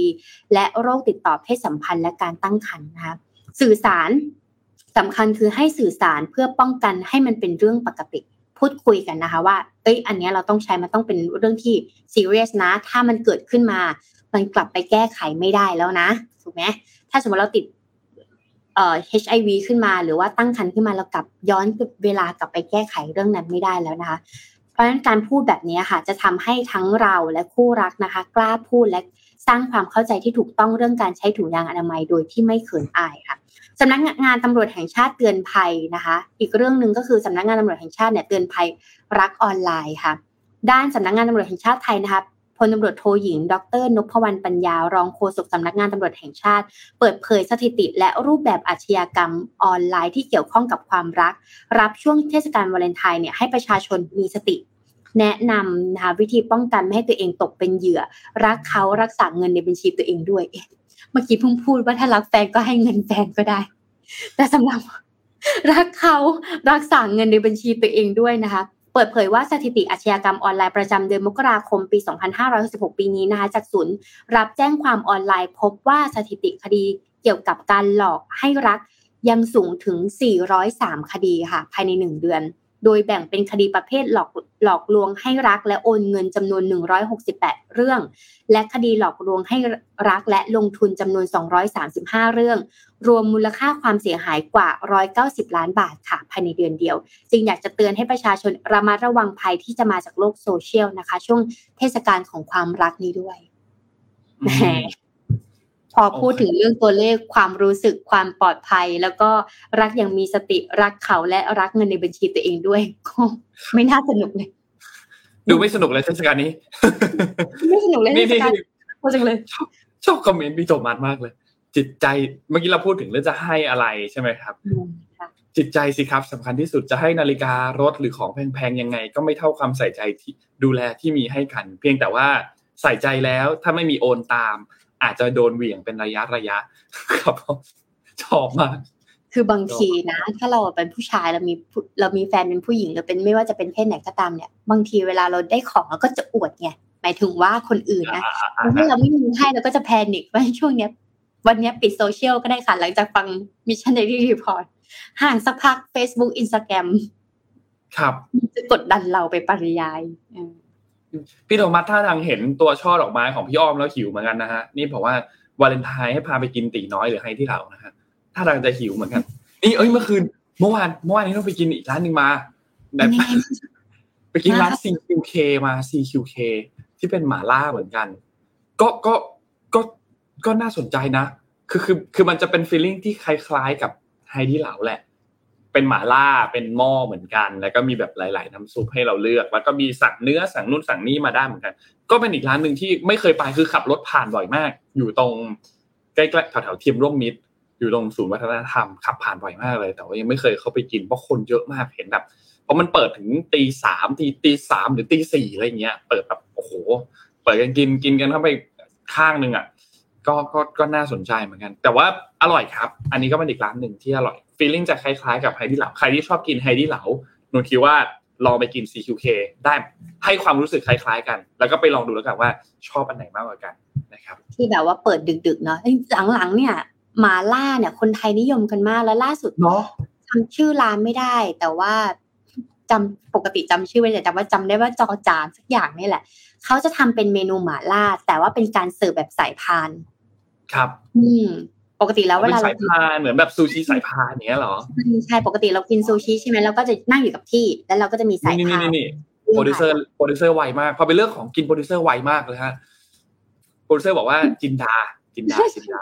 และโรคติดต่อเพศสัมพันธ์และการตั้งครรภ์นะคะ สื่อสารสำคัญคือให้สื่อสารเพื่อป้องกันให้มันเป็นเรื่องปกติพูดคุยกันนะคะว่า เอ้ย อันนี้เราต้องใช้มันต้องเป็นเรื่องที่ซีเรียสนะ ถ้ามันเกิดขึ้นมา มันกลับไปแก้ไขไม่ได้แล้วนะถูกไหมถ้าสมมติเราติดเอ่อ HIV ขึ้นมาหรือว่าตั้งครรภ์ขึ้นมาเรากลับย้อนเวลากลับไปแก้ไขเรื่องนั้นไม่ได้แล้วนะคะ เพราะฉะนั้นการพูดแบบนี้ค่ะ จะทำให้ทั้งเราและคู่รักนะคะ กล้าพูดและสร้างความเข้าใจที่ถูกต้องเรื่องการใช้ถุงยางอนามัยโดยที่ไม่เขินอายค่ะสำนักงานตำรวจแห่งชาติเตือนภัยนะคะ อีกเรื่องหนึ่งก็คือสำนักงานตำรวจแห่งชาติเนี่ยเตือนภัยรักออนไลน์ค่ะ ด้านสำนักงานตำรวจแห่งชาติไทยนะคะ ลตำรวจโทหญิง ดรนพวรรณปัญญารองโฆษกสำนักงานตำรวจแห่งชาติ เปิดเผยสถิติและรูปแบบอาชญากรรมออนไลน์ที่เกี่ยวข้องกับความรัก รับช่วงเทศกาลวาเลนไทน์เนี่ยให้ประชาชนมีสติ แนะนำนะคะวิธีป้องกันไม่ให้ตัวเองตกเป็นเหยื่อ รักเขารักษาเงินในบัญชีตัวเองด้วยเมื่อกี้เพิ่งพูดว่าถ้ารักแฟนก็ให้เงินแฟนก็ได้ แต่สำหรับรักเขารักษาเงินในบัญชีตัวเองด้วยนะคะ เปิดเผยว่าสถิติอาชญากรรมออนไลน์ประจำเดือนมกราคมปี 2566 ปีนี้นะคะจากศูนย์รับแจ้งความออนไลน์ พบว่าสถิติคดีเกี่ยวกับการหลอกให้รักยังสูงถึง 403 คดีค่ะ ภายใน 1 เดือน โดยแบ่งเป็นคดีประเภทหลอกหลอกลวงให้รักและโอนเงินจำนวน 168 เรื่อง และคดีหลอกลวงให้รักและลงทุนจำนวน 235 เรื่อง รวมมูลค่าความเสียหายกว่า 190 ล้านบาทค่ะภายในเดือนเดียว จึงอยากจะเตือนให้ประชาชนระมัดระวังภัยที่จะมาจากโลกโซเชียลนะคะ ช่วงเทศกาลของความรักนี้ด้วย พอพูดถึงเรื่องตัวเลขความรู้สึกความปลอดภัย แล้วก็รักอย่างมีสติรักเขาและรักเงินในบัญชีตัวเองด้วยก็ไม่น่าสนุกเลย ดูไม่สนุกเลยเทศกาลนี้ ไม่สนุกเลยเทศกาลพอจังเลยชอบชอบคอมเมนต์พี่โจมัสมากเลย จิตใจเมื่อกี้เราพูดถึงเรื่องจะให้อะไรใช่ไหมครับ จิตใจสิครับสำคัญที่สุดจะให้นาฬิการถหรือของแพงๆยังไง ก็ไม่เท่าความใส่ใจที่ดูแลที่มีให้กัน เพียงแต่ว่าใส่ใจแล้วถ้าไม่มีโอนตาม อาจจะโดนเหวี่ยงเป็นระยะระยะครับชอบมากคือบางทีนะ ถ้าเราเป็นผู้ชายเรามีเรามีแฟนเป็นผู้หญิงหรือเป็นไม่ว่าจะเป็นเพศไหนก็ตามเนี่ย บางทีเวลาเราได้ของเราก็จะอวดไงหมายถึงว่าคนอื่นนะถ้าเราไม่มีให้เราก็จะ panic ว่าช่วงเนี้ย วันนี้ปิดโซเชียลก็ได้ค่ะ หลังจากฟัง Mission Daily Report ห่างสักพัก Facebook Instagram ครับจะกดดันเราไปปริยาย พี่โทมัสท่าทางเห็นตัวช่อดอกไม้ของพี่อ้อมแล้วหิวเหมือนกันนะฮะนี่บอกว่าวาเลนไทน์ให้พาไปกินตีน้อยหรือให้ที่เรานะฮะท่าทางจะหิวเหมือนกัน นี่เอ้ยเมื่อคืน เมื่อวานเมื่อวานนี้ต้องไปกินอีกร้านหนึ่งมาแบบไปกินร้าน CQK มา CQK ที่เป็นหมาล่าเหมือนกัน ก็ก็ก็ก็น่าสนใจนะ คือคือคือมันจะเป็นฟีลลิ่งที่คล้ายๆกับไฮที่เหลาแหละ เป็นหมาล่าเป็นหม้อเหมือนกัน แล้วก็มีแบบหลาย ๆ น้ำซุปให้เราเลือก แล้วก็มีสั่งเนื้อสั่งนู่นสั่งนี่มาได้เหมือนกัน ก็เป็นอีกร้านหนึ่งที่ไม่เคยไปคือขับรถผ่านบ่อยมาก อยู่ตรงใกล้ๆแถวๆเทียมร่วมมิตร อยู่ตรงศูนย์วัฒนธรรมขับผ่านบ่อยมากเลย แต่ว่ายังไม่เคยเข้าไปกินเพราะคนเยอะมากเห็นแบบเพราะมันเปิดถึงตีสามตีตีสามหรือตีสี่อะไรเงี้ย เปิดแบบโอ้โห เปิดกันกินกินกันเข้าไปข้างหนึ่งอะ ก็ก็ก็น่าสนใจเหมือนกัน แต่ว่าอร่อยครับ อันนี้ก็เป็นอีกร้านหนึ่งที่อร่อย feeling จะคล้ายๆกับไหตี่เหลาใครที่ชอบกินไหตี่เหลาหนูคิดว่าลองไปกิน CQK ได้ให้ความรู้สึกคล้าย ๆ กัน แล้วก็ไปลองดูแล้วกันว่าชอบอันไหนมากกว่ากันนะครับ ที่แบบว่าเปิดดึกๆเนาะหลังๆเนี่ยหมาล่าเนี่ยคนไทยนิยมกันมากแล้วล่าสุดเนาะจำชื่อร้านไม่ได้ แต่ว่าจำปกติจำชื่อไว้แต่จำว่าจำได้ว่าจอจานสักอย่างนี่แหละ เขาจะทำเป็นเมนูหมาล่า แต่ว่าเป็นการเสิร์ฟแบบสายพาน ครับ อืมปกติแล้วเวลาป็นเราสายพานเหมือนแบบซูชิสายพานอย่างเงี้ยเหรอใช่ปกติเรากินซูชิใช่ไหมเราก็จะนั่งอยู่กับที่ แล้วเราก็จะมีสายนี่พานี่นนี่โปรดิวเซอร์โปรดิวเซอร์ไวมากพอเป็นเรื่องของกินโปรดิวเซอร์ไวมากเลยฮะโปรดิวเซอร์บอกว่าจินดาจินดาจินดา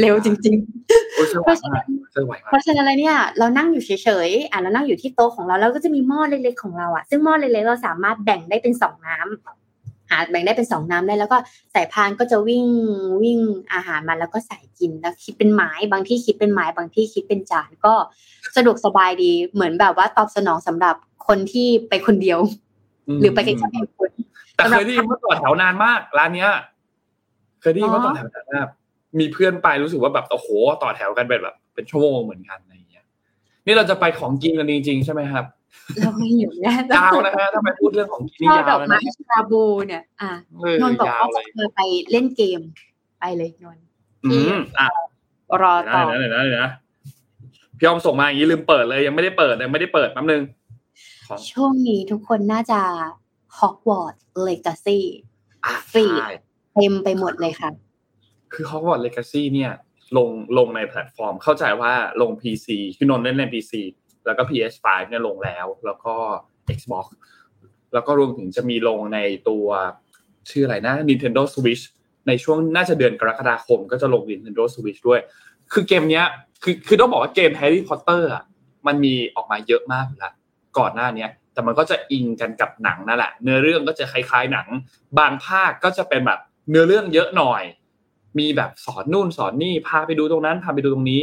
เร็วจริงโปรดิวเซอร์ไวมากโปรดิวเซอร์ไวๆมาเพกราะฉะนั้นแล้วเนี่ย เรานั่งอยู่เฉยๆอะเรานั่งอยู่ที่โต๊ะของเราแล้วก็จะมีหม้อเล็กๆของเราอะซึ่งหม้อเล็กๆเราสามารถแบ่งได้เป็นสองน้ำ หาแบ่งได้เป็นสองน้ำได้แล้วก็สายพานก็จะวิ่งวิ่งอาหารมาแล้วก็ใส่กินแล้วคิดเป็นไม้บางที่คิดเป็นไม้บางที่คิดเป็นจานก็สะดวกสบายดีเหมือนแบบว่าตอบสนองสำหรับคนที่ไปคนเดียว หรือไปแค่แค่คนแต่เคยได้ยินว่าต่อแถวนานมากร้านเนี้ย เคยได้ยินว่าต่อแถวนานมากมีเพื่อนไปรู้สึกว่าแบบโอ้โหต่อแถวกันเป็นแบบ เป็นชั่วโมงเหมือนกันอะไรอย่างเงี้ยนี่เราจะไปของกินกันจริงๆใช่ไหมครับ เราไม่อยู่แน่ยาวนะฮะถ้าไปพูดเรื่องของกินนี่ช่อยาดอวกนะไม้ชาบูเนี่ย อะเออนนท์บอกยาวว่าเลจะยเคยไปเล่นเกม ไปเลยนนท์อืมอะรอต่อเดี๋ยวนะเดี๋ยวนะเดี๋ยวนะพี่ออมส่งมาอย่างนี้ลืมเปิดเลยยังไม่ได้เปิดยังไม่ได้เปิดแป๊บนึงของช่วงนี้ทุกคนน่าจะ Hogwarts Legacy อะฟรีใช่เต็มไปหมดเลยค่ะ คือ Hogwarts Legacy เนี่ย ลงลงในแพลตฟอร์ม เข้าใจว่าลง PC คือนนท์เล่นใน PC แล้วก็ PS5 เนี่ยลงแล้ว แล้วก็ Xbox แล้วก็รวมถึงจะมีลงในตัวชื่ออะไรนะ Nintendo Switch ในช่วงน่าจะเดือนกรกฎาคมก็จะลง Nintendo Switch ด้วย คือเกมเนี้ย คือคือต้องบอกว่าเกม Harry Potter อะมันมีออกมาเยอะมากแล้วก่อนหน้าเนี้ย แต่มันก็จะอิงกันกับหนังนั่นแหละ เนื้อเรื่องก็จะคล้ายๆหนัง บางภาคก็จะเป็นแบบเนื้อเรื่องเยอะหน่อย มีแบบสอนนู่นสอนนี่พาไปดูตรงนั้นพาไปดูตรงนี้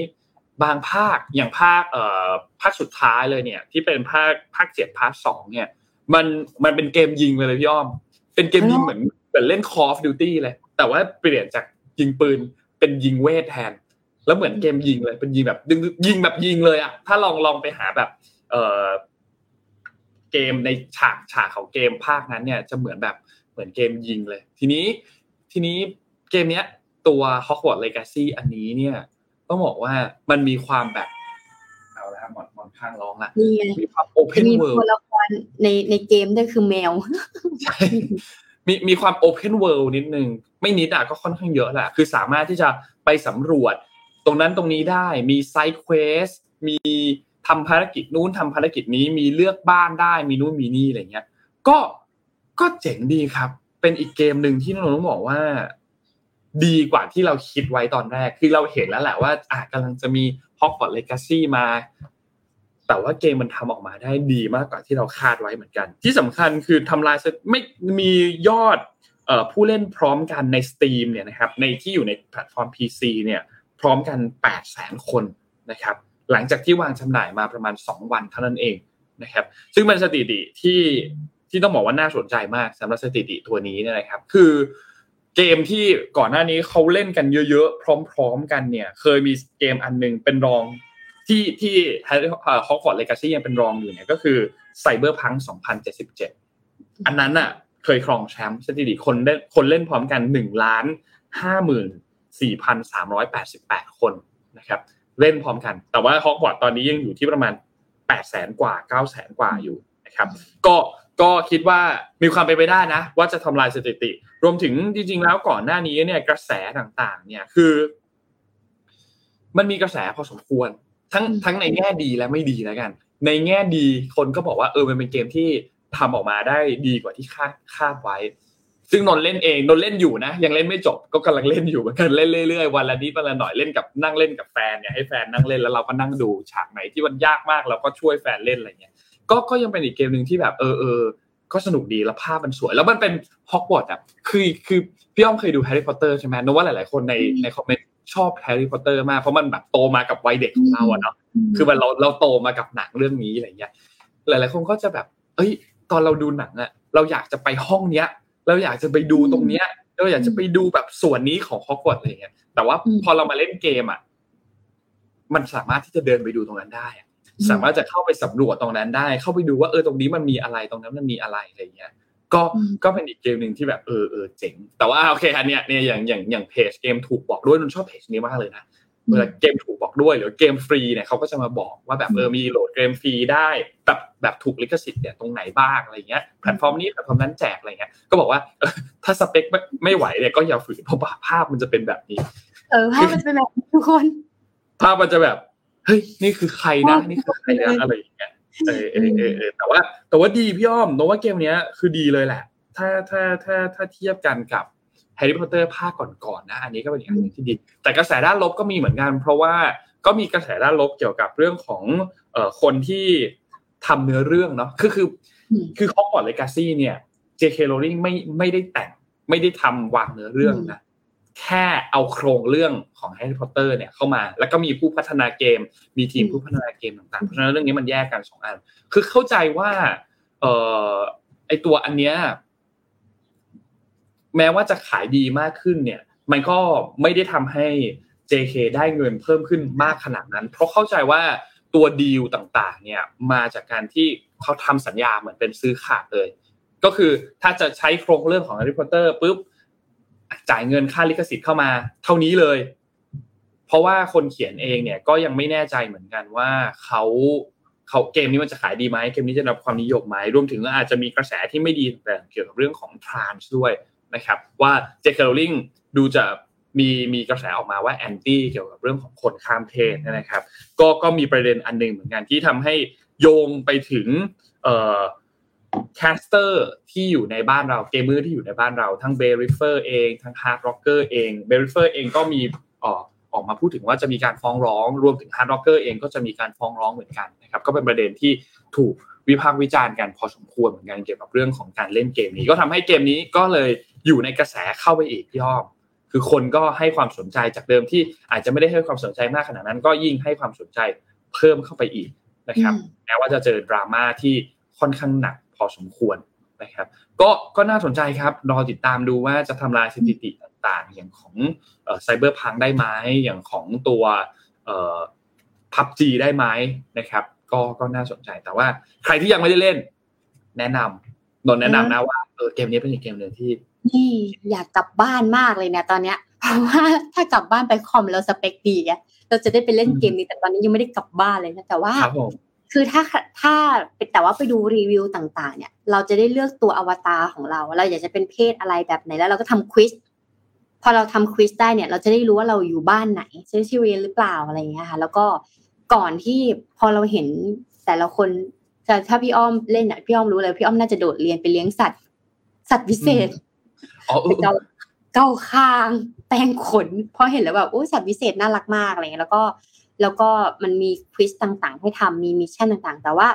บางภาคอย่างภาคเอ่อภาคสุดท้ายเลยเนี่ย ที่เป็นภาคภาคเจ็ดภาคสองเนี่ย มันมันเป็นเกมยิงเลยพี่อ้อม เป็นเกมยิงเหมือนเหมือนเล่น Call of Duty เลย แต่ว่าเปลี่ยนจากยิงปืนเป็นยิงเวทแทน แล้วเหมือนเกมยิงเลย เป็นยิงแบบยิงแบบยิงเลยอะถ้าลองลองไปหาแบบ เอ่อเกมในฉากฉากของเกมภาคนั้นเนี่ยจะเหมือนแบบเหมือนเกมยิงเลย ทีนี้ทีนี้เกมเนี้ยตัว Hogwarts Legacy อันนี้เนี่ย ต้องบอกว่ามันมีความแบบเอาละครับหมอนหมอนข้างร้องละนี่ไงมีความ Open มี World ตัวละครในในเกมด้วยคือแมวใช่มีมีความ open world นิดนึง ไม่นิดอะก็ค่อนข้างเยอะแหละคือสามารถที่จะไปสำรวจ ตรงนั้นตรงนี้ได้มี side quest มีทำภารกิจนู้นทำภารกิจนี้มีเลือกบ้านได้มีนู่นมีนี่อะไรเงี้ย ก็ก็เจ๋งดีครับ เป็นอีกเกมหนึ่งที่นนท์ต้องบอกว่า ดีกว่าที่เราคิดไว้ตอนแรก คือเราเห็นแล้วแหละว่าอะกำลังจะมี Hogwarts Legacy มา แต่ว่าเกมมันทำออกมาได้ดีมากกว่าที่เราคาดไว้เหมือนกัน ที่สำคัญคือทำลายไม่มียอดออผู้เล่นพร้อมกันใน Steam เนี่ยนะครับในที่อยู่ในแพลตฟอร์ม PC เนี่ยพร้อมกัน 8 0 0แสนคนนะครับหลังจากที่วางจำหน่ายมาประมาณ 2 วันเท่านั้นเองนะครับซึ่งเป็นสถิติที่ที่ต้องบอกว่าน่าสนใจมากสำหรับสถิติตัวนี้เนี่ยนะครับ คือ เกมที่ก่อนหน้านี้เขาเล่นกันเยอะๆ พร้อม ๆ กันเนี่ย เคยมีเกมอันหนึ่งเป็นรองที่ที่ฮอกวอตส์เลกาซี่ยังเป็นรองอยู่เนี่ยก็คือไซเบอร์พัง2077อันนั้นอะ เคยครองแชมป์สถิติคนเล่นคนเล่นพร้อมกัน1ล้าน5หมื่น4,388คนนะครับ เล่นพร้อมกัน แต่ว่าฮอกวอตส์ตอนนี้ยังอยู่ที่ประมาณ8แสนกว่า9แสนกว่าอยู่นะครับ ก็ ก็คิดว่ามีความเป็นไปได้นะ ว่าจะทำลายสถิติ รวมถึงจริง ๆ แล้วก่อนหน้านี้เนี่ยกระแสต่างๆ เนี่ยคือ มันมีกระแสพอสมควร ทั้งทั้งในแง่ดีและไม่ดีแล้วกัน ในแง่ดีคนก็บอกว่าเออมันเป็นเกมที่ทำออกมาได้ดีกว่าที่คาดคาดไว้ ซึ่งนนท์เล่นเองนนท์เล่นอยู่นะ ยังเล่นไม่จบก็กำลังเล่นอยู่เหมือนกันเล่นเรื่อยๆวันละนิดวันละหน่อยเล่นกับนั่งเล่นกับแฟนเนี่ยให้แฟนนั่งเล่นแล้วเราก็นั่งดูฉากไหนที่มันยากมากเราก็ช่วยแฟนเล่นอะไรเงี้ย ก็ก็ยังเป็นอีกเกมหนึ่งที่แบบเออเออก็สนุกดีแล้วภาพมันสวย แล้วมันเป็นฮอกวอตส์อะคือคือพี่อ้อมเคยดูแฮร์รี่พอตเตอร์ใช่ไหมนึกว่าหลายๆคนในในคอมเมนต์ชอบแฮร์รี่พอตเตอร์มากเพราะมันแบบโตมากับวัยเด็กของเราอะเนาะคือมันเราเราโตมากับหนังเรื่องนี้อะไรเงี้ย หลายๆคนก็จะแบบ เอ้ย ตอนเราดูหนังอะเราอยากจะไปห้องเนี้ย เราอยากจะไปดูตรงเนี้ย เราอยากจะไปดูแบบส่วนนี้ของฮอกวอตส์อะไรเงี้ยแต่ว่าอืมพอเรามาเล่นเกมอะมันสามารถที่จะเดินไปดูตรงนั้นได้อะอืม สามารถจะเข้าไปสำรวจตรงนั้นได้ เข้าไปดูว่าเออตรงนี้มันมีอะไรตรงนั้นมันมีอะไรอะไรเงี้ยก็อืมก็เป็นอีกเกมหนึ่งที่แบบเออเออเจ๋ง แต่ว่าโอเคอันเนี้ยเนี่ยอย่างอย่างอย่างเพจเกมถูกบอกด้วยนนท์ชอบเพจนี้มากเลยนะเวลาเกมถูกบอกด้วยหรือเกมฟรีเนี่ยเขาก็จะมาบอกว่าแบบเออมีโหลดเกมฟรีได้แบบแบบถูกลิขสิทธิ์เนี่ยตรงไหนบ้างอะไรเงี้ยแพลตฟอร์มนี้แพลตฟอร์มนั้นแจกอะไรเงี้ยก็บอกว่าเออถ้าสเปคไม่ไม่ไหวเนี่ยก็อย่าฝืนเพราะว่าภาพมันจะเป็นแบบนี้ เออภาพมันเป็นแบบทุกคนภาพมันจะแบบ เฮ้ยนี่คือใครนะนี่คือใครนะอะไรอย่างเงี้ยเออเออเออเออแต่ว่าแต่ว่าดีพี่อ้อมนนท์ว่าเกมเนี้ยคือดีเลยแหละ ถ้าถ้าถ้าถ้าเทียบกันกับแฮร์รี่พอตเตอร์ภาคก่อนๆนะ อันนี้ก็เป็นอีกอันหนึ่งที่ดี แต่กระแสด้านลบก็มีเหมือนกัน เพราะว่าก็มีกระแสด้านลบเกี่ยวกับเรื่องของเอ่อคนที่ทำเนื้อเรื่องเนาะคือคือคือ Hogwarts Legacy เนี่ย J.K. Rowling ไม่ไม่ได้แต่งไม่ได้ทำวางเนื้อเรื่องนะ แค่เอาโครงเรื่องของแฮร์รี่พอตเตอร์เนี่ยเข้ามา แล้วก็มีผู้พัฒนาเกม มีทีมผู้พัฒนาเกมต่างๆ เพราะฉะนั้นเรื่องนี้มันแยกกันสองอัน คือเข้าใจว่า เอ่อไอตัวอันเนี้ยแม้ว่าจะขายดีมากขึ้นเนี่ย มันก็ไม่ได้ทำให้ JK ได้เงินเพิ่มขึ้นมากขนาดนั้น เพราะเข้าใจว่าตัวดีลต่างๆ เนี่ยมาจากการที่เขาทำสัญญาเหมือนเป็นซื้อขาดเลย ก็คือถ้าจะใช้โครงเรื่องของแฮร์รี่พอตเตอร์ปุ๊บ จ่ายเงินค่าลิขสิทธิ์เข้ามา เท่านี้เลย เพราะว่าคนเขียนเองเนี่ยก็ยังไม่แน่ใจเหมือนกันว่าเขาเขาเกมนี้มันจะขายดีไหมเกมนี้จะรับความนิยมไหมรวมถึงอาจจะมีกระแสที่ไม่ดีแต่เกี่ยวกับเรื่องของ trans ด้วยนะครับ ว่า J.K. Rowling ดูจะมีมีกระแสออกมาว่า anti เกี่ยวกับเรื่องของคนข้ามเพศนะครับ ก็ก็มีประเด็นอันหนึ่งเหมือนกันที่ทำให้โยงไปถึงเอ่อ caster ที่อยู่ในบ้านเราเกมเมอร์ที่อยู่ในบ้านเราทั้ง Bay Riffer เองทั้ง Heartrocker เอง Bay Riffer เองก็มีออกออกมาพูดถึงว่าจะมีการฟ้องร้องรวมถึง Heartrocker เองก็จะมีการฟ้องร้องเหมือนกันนะครับก็เป็นประเด็นที่ถูกวิพากษ์วิจารณ์กันพอสมควรเหมือนกันเกี่ยวกับเรื่องของการเล่นเกมนี้ ก็ทำให้เกมนี้ก็เลยอยู่ในกระแสเข้าไปอีกย่อมคือคนก็ให้ความสนใจจากเดิมที่อาจจะไม่ได้ให้ความสนใจมากขนาดนั้น ก็ยิ่งให้ความสนใจเพิ่มเข้าไปอีกนะครับแม้ว่าจะเจอดราม่าที่ค่อนข้างหนัก พอสมควรนะครับก็ก็น่าสนใจครับ รอติดตามดูว่าจะทำลายสถิติต่างๆ อย่างของไซเบอร์พังได้ไหมอย่างของตัวพับจีได้ไหมนะครับ ก็ก็น่าสนใจแต่ว่าใครที่ยังไม่ได้เล่น แนะนำนนแนะนำนะว่าเออเกมนี้เป็นอีกเกมหนึ่งที่นี่อยากกลับบ้านมากเลยเนี่ยตอนเนี้ยเพราะว่าถ้ากลับบ้านไปคอมเราสเปคดีอะเราจะได้ไปเล่นเกมนี้แต่ตอนนี้ยังไม่ได้กลับบ้านเลยนะแต่ว่า ครับผมคือถ้าถ้าแต่ว่าไปดูรีวิวต่างๆ เนี่ย เราจะได้เลือกตัวอวตารของเรา เราอยากจะเป็นเพศอะไรแบบไหนแล้วเราก็ทำควิสพอเราทำควิสได้เนี่ย เราจะได้รู้ว่าเราอยู่บ้านไหนเซนซิเรียนหรือเปล่าอะไรอย่างเงี้ยค่ะ แล้วก็ก่อนที่พอเราเห็นแต่ละคนแต่ถ้าพี่อ้อมเล่นอะพี่อ้อมรู้เลยพี่อ้อมน่าจะโดดเรียนไปเลี้ยงสัตว์ สัตว์พิเศษอ๋อเออเกาเกาคาง แปรงขนพอเห็นแล้วแบบโอ้ยสัตว์พิเศษน่ารักมากอะไรเงี้ยแล้วก็ แล้วก็มันมี quest ต่างๆ ให้ทำมี mission ต่างๆ แต่ว่า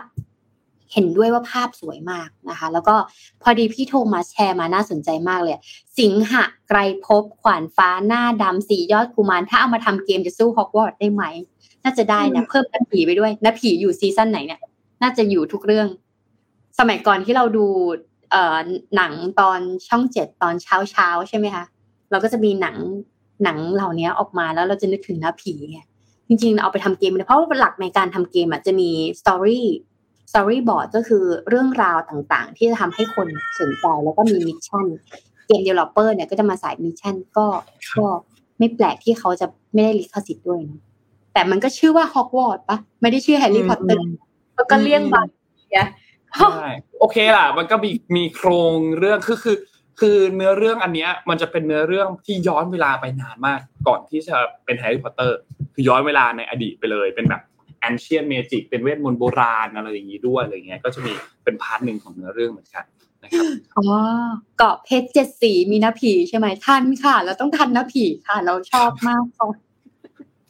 เห็นด้วยว่าภาพสวยมากนะคะ แล้วก็พอดีพี่โทมัสแชร์มาน่าสนใจมากเลย สิงหไกรภพขวานฟ้าหน้าดำสี่ยอดกุมารถ้าเอามาทำเกมจะสู้ฮอกวอตส์ได้ไหม น่าจะได้นะ เพิ่มน้าผีไปด้วยน้าผีอยู่ season ไหนเนี่ย น่าจะอยู่ทุกเรื่อง สมัยก่อนที่เราดูเอ่อหนังตอนช่องเจ็ดตอนเช้าเช้าๆใช่ไหมคะ เราก็จะมีหนังหนังเหล่านี้ออกมาแล้วเราจะนึกถึงน้าผีไง จริงๆเอาไปทำเกมเลยเพราะว่าหลักในการทำเกมอะจะมี story storyboard ก็คือเรื่องราวต่างๆ ที่จะทำให้คนสนใจแล้วก็มี mission game developer เนี่ยก็จะมาสาย mission ก็ก็ไม่แปลกที่เขาจะไม่ได้ลิขสิทธิ์ด้วยนะแต่มันก็ชื่อว่าฮอกวอตส์ปะไม่ได้ชื่อแฮร์รี่พอตเตอร์แล้วก็เลี่ยงบาลีเนี่ยใช่โอเคล่ะ มันก็มีมีโครงเรื่องคือคือ คือเนื้อเรื่องอันเนี้ยมันจะเป็นเนื้อเรื่องที่ย้อนเวลาไปนานมาก ก่อนที่จะเป็นแฮร์รี่พอตเตอร์คือย้อนเวลาในอดีตไปเลย เป็นแบบ ancient magic เป็นเวทมนต์โบราณอะไรอย่างนี้ด้วยอะไรเงี้ยก็จะมีเป็น part หนึ่งของเนื้อเรื่องเหมือนกันนะครับอ๋อเกาะเพชรเจ็ดสีมีน้าผีใช่ไหมทันค่ะ เราต้องทันน้าผีค่ะ เราชอบมากค่ะ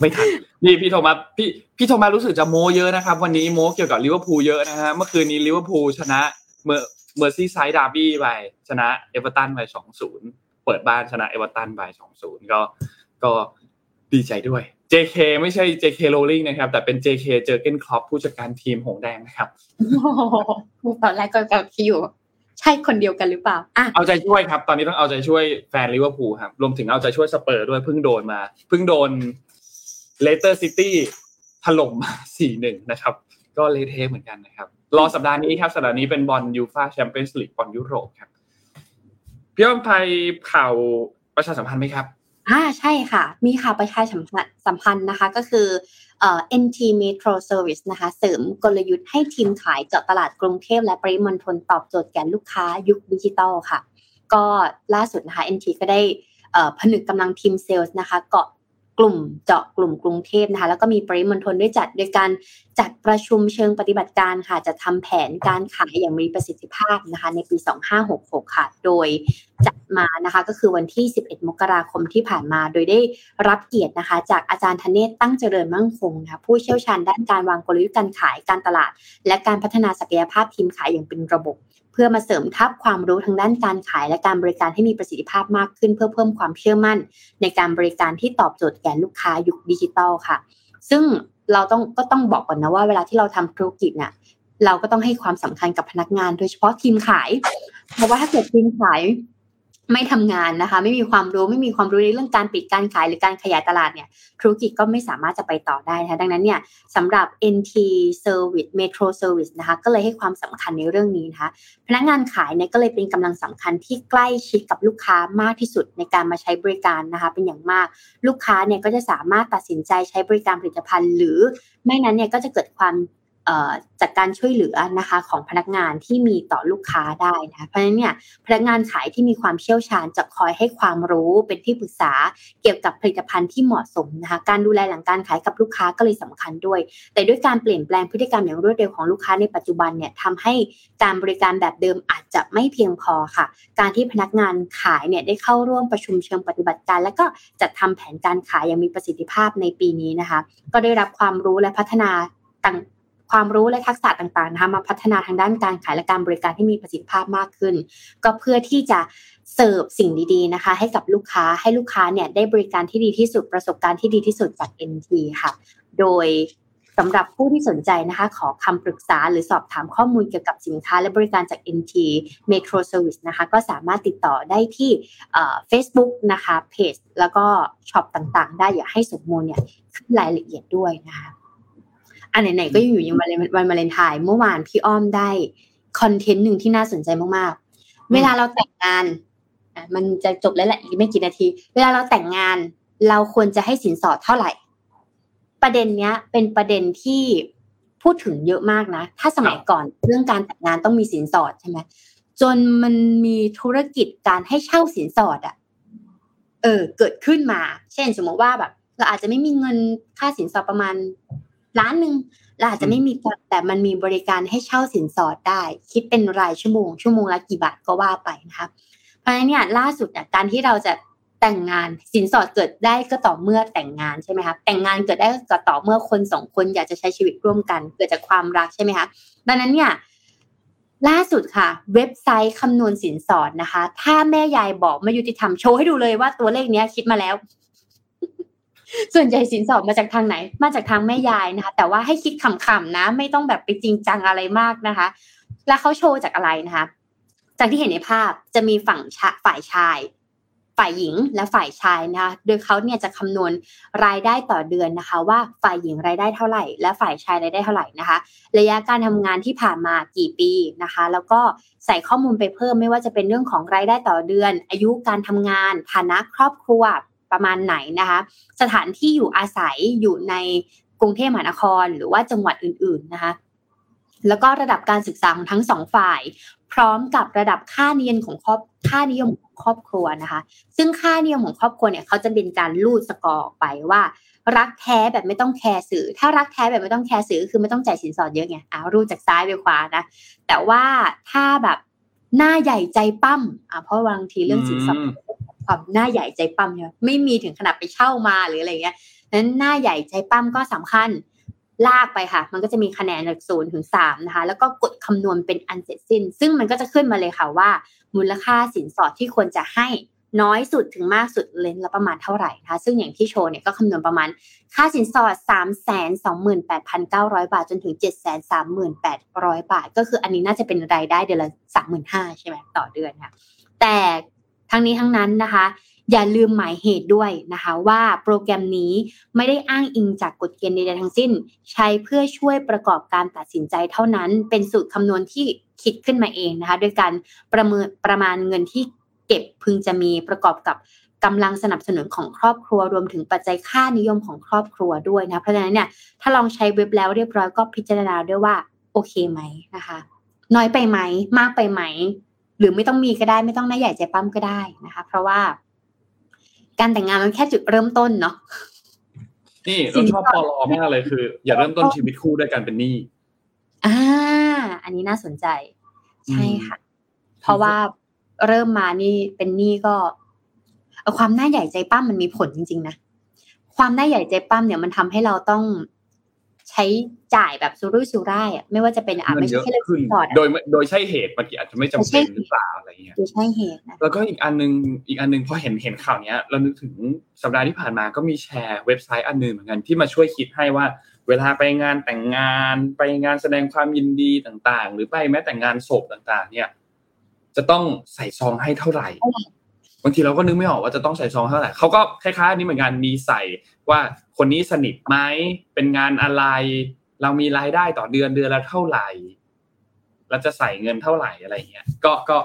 ไม่ทันนี่พี่โทมัสพี่พี่โทมัสรู้สึกจะโม้เยอะนะครับ วันนี้โม้เกี่ยวกับลิเวอร์พูลเยอะนะฮะเมื่อคืนนี้ลิเวอร์พูลชนะเมื่อ Merseyside derby ไปชนะเอเวอร์ตันไปสองศูนย์เปิดบ้านชนะเอเวอร์ตันไปสองศูนย์ก็ก็ดีใจด้วย JK ไม่ใช่ JK Rowling นะครับ แต่เป็น JK Jürgen Klopp ผู้จัดการทีมหงแดงนะครับตอนแรกก็แบบคิดอยู่ ใช่คนเดียวกันหรือเปล่าอะเอาใจช่วยครับ ตอนนี้ต้องเอาใจช่วยแฟนลิเวอร์พูลครับ รวมถึงเอาใจช่วยสเปอร์ด้วยเพิ่งโดนมา เพิ่งโดนเลสเตอร์ซิตี้ถล่มมา4-1นะครับ ก็เละเทะเหมือนกันนะครับ รอสัปดาห์นี้ครับสัปดาห์นี้เป็นบอล UEFA Champions League บอลยุโรปครับพี่อ้อมไทยข่าวประชาสัมพันธ์ไหมครับอ่าใช่ค่ะ มีข่าวประชาสัมพันธ์สัมพันธ์นะคะก็คือเอ่อ NT Metro Service นะคะ เสริมกลยุทธ์ให้ทีมขายเจาะตลาดกรุงเทพและปริมณฑลตอบโจทย์แก่ลูกค้ายุคดิจิตอลค่ะ ก็ล่าสุดนะคะ NT ก็ได้ผนึกกำลังทีมเซลล์นะคะ เกาะ กลุ่มเจาะกลุ่มกรุงเทพนะคะ แล้วก็มีปริมณฑลด้วยจัดโดยการจัดประชุมเชิงปฏิบัติการค่ะ จะทำแผนการขายอย่างมีประสิทธิภาพนะคะ ในปี 2566 ค่ะ โดยจัดมานะคะก็คือวันที่ 11 มกราคมที่ผ่านมา โดยได้รับเกียรตินะคะ จากอาจารย์ธเนศตั้งเจริญมั่งคงนะะผู้เชี่ยวชาญด้านการวางกลยุทธ์การขายการตลาด และการพัฒนาศักยภาพทีมขายอย่างเป็นระบบ เพื่อมาเสริมทับความรู้ทางด้านการขายและการบริการให้มีประสิทธิภาพมากขึ้น เพื่อเพิ่มความเชื่อมั่น ในการบริการที่ตอบโจทย์แก่ลูกค้ายุคดิจิตอลค่ะ ซึ่งเราต้องก็ต้องบอกก่อนนะว่าเวลาที่เราทำธุรกิจเนี่ยเราก็ต้องให้ความสำคัญกับพนักงาน โดยเฉพาะทีมขาย เพราะว่าถ้าเกิดทีมขาย ไม่ทำงานนะคะ ไม่มีความรู้ไม่มีความรู้ในเรื่องการปิดการขายหรือการขยายตลาดเนี่ยธุรกิจก็ไม่สามารถจะไปต่อได้นะคะดังนั้นเนี่ยสำหรับ NT Service Metro Service นะคะก็เลยให้ความสำคัญในเรื่องนี้นะคะพนักงานขายเนี่ยก็เลยเป็นกำลังสำคัญที่ใกล้ชิดกับลูกค้ามากที่สุดในการมาใช้บริการนะคะเป็นอย่างมาก ลูกค้าเนี่ยก็จะสามารถตัดสินใจใช้บริการผลิตภัณฑ์ หรือไม่นั้นเนี่ยก็จะเกิดความ จากการช่วยเหลือนะคะของพนักงานที่มีต่อลูกค้าได้นะเพราะฉะนั้นเนี่ยพนักงานขายที่มีความเชี่ยวชาญจะคอยให้ความรู้เป็นที่ปรึกษาเกี่ยวกับผลิตภัณฑ์ที่เหมาะสมนะคะการดูแลหลังการขายกับลูกค้าก็เลยสำคัญด้วย แต่ด้วยการเปลี่ยนแปลงพฤติกรรมอย่างรวดเร็วของลูกค้าในปัจจุบันเนี่ยทำให้การบริการแบบเดิมอาจจะไม่เพียงพอค่ะ การที่พนักงานขายเนี่ยได้เข้าร่วมประชุมเชิงปฏิบัติการ และก็จัดทำแผนการขายอย่างมีประสิทธิภาพในปีนี้นะคะ ก็ได้รับความรู้และพัฒนาต่าง ความรู้และทักษะต่างๆนะคะมาพัฒนาทางด้านการขายและการบริการที่มีประสิทธิภาพมากขึ้น ก็เพื่อที่จะเสิร์ฟสิ่งดีๆนะคะ ให้กับลูกค้าให้ลูกค้าเนี่ยได้บริการที่ดีที่สุดประสบการณ์ที่ดีที่สุดจาก NT ค่ะ โดยสำหรับผู้ที่สนใจนะคะ ขอคำปรึกษาหรือสอบถามข้อมูลเกี่ยวกับสินค้าและบริการจาก NT Metro Service นะคะ ก็สามารถติดต่อได้ที่เฟซบุ๊กนะคะเพจแล้วก็ช็อปต่างๆ ได้อย่าให้สมมูลเนี่ยขึ้นรายละเอียดด้วยนะคะ อันไหนๆก็ยังอยู่ยังวันวันวาเลนไทน์เมื่อวานพี่อ้อมได้คอนเทนต์หนึ่งที่น่าสนใจมากๆ เวลาเราแต่งงานอะมันจะจบแล้วแหละอีกไม่กี่นาที เวลาเราแต่งงาน เราควรจะให้สินสอดเท่าไหร่ ประเด็นเนี้ย เป็นประเด็นที่พูดถึงเยอะมากนะ ถ้าสมัยก่อนเรื่องการแต่งงานต้องมีสินสอดใช่ไหมจนมันมีธุรกิจการให้เช่าสินสอดอะเออ เกิดขึ้นมา เช่น สมมติว่าแบบเราอาจจะไม่มีเงินค่าสินสอดประมาณ ล้านหนึ่งเราอาจจะไม่มีแต่มันมีบริการให้เช่าสินสอดได้ คิดเป็นรายชั่วโมง ชั่วโมงละกี่บาทก็ว่าไปนะคะเพราะฉะนั้นเนี่ยล่าสุดเนี่ยการที่เราจะแต่งงานสินสอดเกิดได้ก็ต่อเมื่อแต่งงานใช่ไหมคะแต่งงานเกิดได้ก็ต่อเมื่อคนสองคนอยากจะใช้ชีวิตร่วมกัน เกิดจากความรักใช่ไหมคะดังนั้นเนี่ยล่าสุดค่ะ เว็บไซต์คำนวณสินสอดนะคะ ถ้าแม่ยายบอกไม่ยุติธรรมโชว์ให้ดูเลยว่าตัวเลขนี้คิดมาแล้ว ส่วนใหญ่สินสอดมาจากทางไหน มาจากทางแม่ยายนะคะ แต่ว่าให้คิดขำๆนะ ไม่ต้องแบบไปจริงจังอะไรมากนะคะ แล้วเขาโชว์จากอะไรนะคะ จากที่เห็นในภาพจะมีฝั่งฝ่ายชาย ฝ่ายหญิงและฝ่ายชายนะคะ โดยเขาเนี่ยจะคำนวณรายได้ต่อเดือนนะคะ ว่าฝ่ายหญิงรายได้เท่าไหร่ และฝ่ายชายรายได้เท่าไหร่นะคะ ระยะการทำงานที่ผ่านมากี่ปีนะคะ แล้วก็ใส่ข้อมูลไปเพิ่มไม่ว่าจะเป็นเรื่องของรายได้ต่อเดือน อายุการทำงานฐานะครอบครัว ประมาณไหนนะคะ สถานที่อยู่อาศัยอยู่ในกรุงเทพมหานครหรือว่าจังหวัดอื่น ๆนะคะ แล้วก็ระดับการศึกษาของทั้งสองฝ่าย พร้อมกับระดับค่านิยมของครอบค่านิยมของครอบครัวนะคะ ซึ่งค่านิยมของครอบครัวเนี่ยเขาจะเป็นการลูดสกอร์ไปว่า รักแท้แบบไม่ต้องแคร์สื่อ ถ้ารักแท้แบบไม่ต้องแคร์สื่อคือไม่ต้องจ่ายสินสอดเยอะไงอ่ารูดจากซ้ายไปขวานะแต่ว่าถ้าแบบหน้าใหญ่ใจปั้มอ่าเพราะบางทีเรื่องสินสอด ความหน้าใหญ่ใจปั้มเนี่ยไม่มีถึงขนาดไปเช่ามาหรืออะไรเงี้ยนั้นหน้าใหญ่ใจปั้มก็สำคัญลากไปค่ะ มันก็จะมีคะแนนจากศูนย์ถึงสามนะคะ แล้วก็กดคำนวณเป็นอันเสร็จสิ้น ซึ่งมันก็จะขึ้นมาเลยค่ะว่า มูลค่าสินสอดที่ควรจะให้น้อยสุดถึงมากสุดเลนละประมาณเท่าไหร่นะคะ ซึ่งอย่างที่โชว์เนี่ยก็คำนวณประมาณ ค่าสินสอด 3 2 8 9 0 0 บาท จนถึง 7 3 8 0 0 บาท ก็คืออันนี้น่าจะเป็นรายได้เดือนละ 35,000ใช่ไหมต่อเดือนค่ะ แต่ ทั้งนี้ทั้งนั้นนะคะ อย่าลืมหมายเหตุด้วยนะคะว่าโปรแกรมนี้ไม่ได้อ้างอิงจากกฎเกณฑ์ใดๆทั้งสิ้น ใช้เพื่อช่วยประกอบการตัดสินใจเท่านั้น เป็นสูตรคำนวณที่คิดขึ้นมาเองนะคะโดยการประเมินประมาณเงินที่เก็บพึงจะมีประกอบกับกำลังสนับสนุนของครอบครัวรวมถึงปัจจัยค่านิยมของครอบครัวด้วยนะเพราะฉะนั้นเนี่ยถ้าลองใช้เว็บแล้วเรียบร้อยก็พิจารณาด้วยว่าโอเคไหมนะคะ น้อยไปไหมมากไปไหม หรือไม่ต้องมีก็ได้ไม่ต้องหน้าใหญ่ใจปั้มก็ได้นะคะ เพราะว่า การแต่งงานมันแค่จุดเริ่มต้นเนาะนี่เราชอบปอลอมากเลยคือ อย่าเริ่มต้นชีวิตคู่ด้วยกันเป็นหนี้อ่าอันนี้น่าสนใจ ใช่ค่ะ เพราะว่าเริ่มมานี่เป็นหนี้ก็ความหน้าใหญ่ใจปั้มมันมีผลจริงๆนะความหน้าใหญ่ใจปั้มเนี่ยมันทำให้เราต้อง ใช้จ่ายแบบสุรุ่ยสุร่ายอะไม่ว่าจะเป็นอะไม่ใช่แค่เรื่องขึ้นโดยโดยใช่เหตุบางทีอาจจะไม่จำเป็นหรือเปล่าอะไรเงี้ยโดยใช่เหตุนะแล้วก็อีกอันนึงอีกอันนึงพอเห็นเห็นข่าวเนี้ย เรานึกถึงสัปดาห์ที่ผ่านมาก็มีแชร์เว็บไซต์อันนึงเหมือนกันที่มาช่วยคิดให้ว่า เวลาไปงานแต่งงานไปงานแสดงความยินดีต่างๆ หรือไปแม้แต่งานศพต่างๆ เนี่ย จะต้องใส่ซองให้เท่าไหร่ บางทีเราก็นึกไม่ออกว่าจะต้องใส่ซองเท่าไหร่เขาก็คล้ายๆนี้เหมือนกันมีใส่ว่าคนนี้สนิทไหมเป็นงานอะไร เรามีรายได้ต่อเดือนเดือนละเท่าไหร่เราจะใส่เงินเท่าไหร่อะไรเงี้ยก็ก็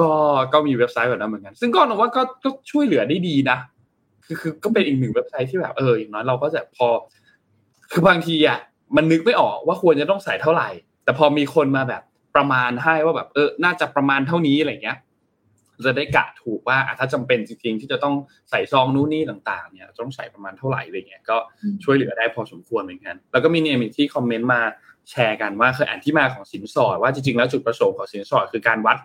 ก็ก็มีเว็บไซต์แบบนั้นเหมือนกัน ซึ่งก็นึกว่าก็ก็ช่วยเหลือได้ดีนะคือคือก็เป็นอีกหนึ่งเว็บไซต์ที่แบบเอออย่างน้อยเราก็จะพอ คือบางทีอะมันนึกไม่ออกว่าควรจะต้องใส่เท่าไหร่ แต่พอมีคนมาแบบประมาณให้ว่าแบบ เออ น่าจะประมาณเท่านี้อะไรเงี้ย จะได้กะถูกว่าถ้าจำเป็นจริงๆ ที่จะต้องใส่ซองนู้นนี่ต่างๆเนี่ยต้องใส่ประมาณเท่าไหร่อะไรเงี้ยก็ช่วยเหลือได้พอสมควรเหมือนกันแล้วก็มีเนี่ยมีที่คอมเมนต์มาแชร์กันว่าเคยอ่านที่มาของสินสอดว่าจริงๆแล้วจุดประสงค์ของสินสอดคือการวัด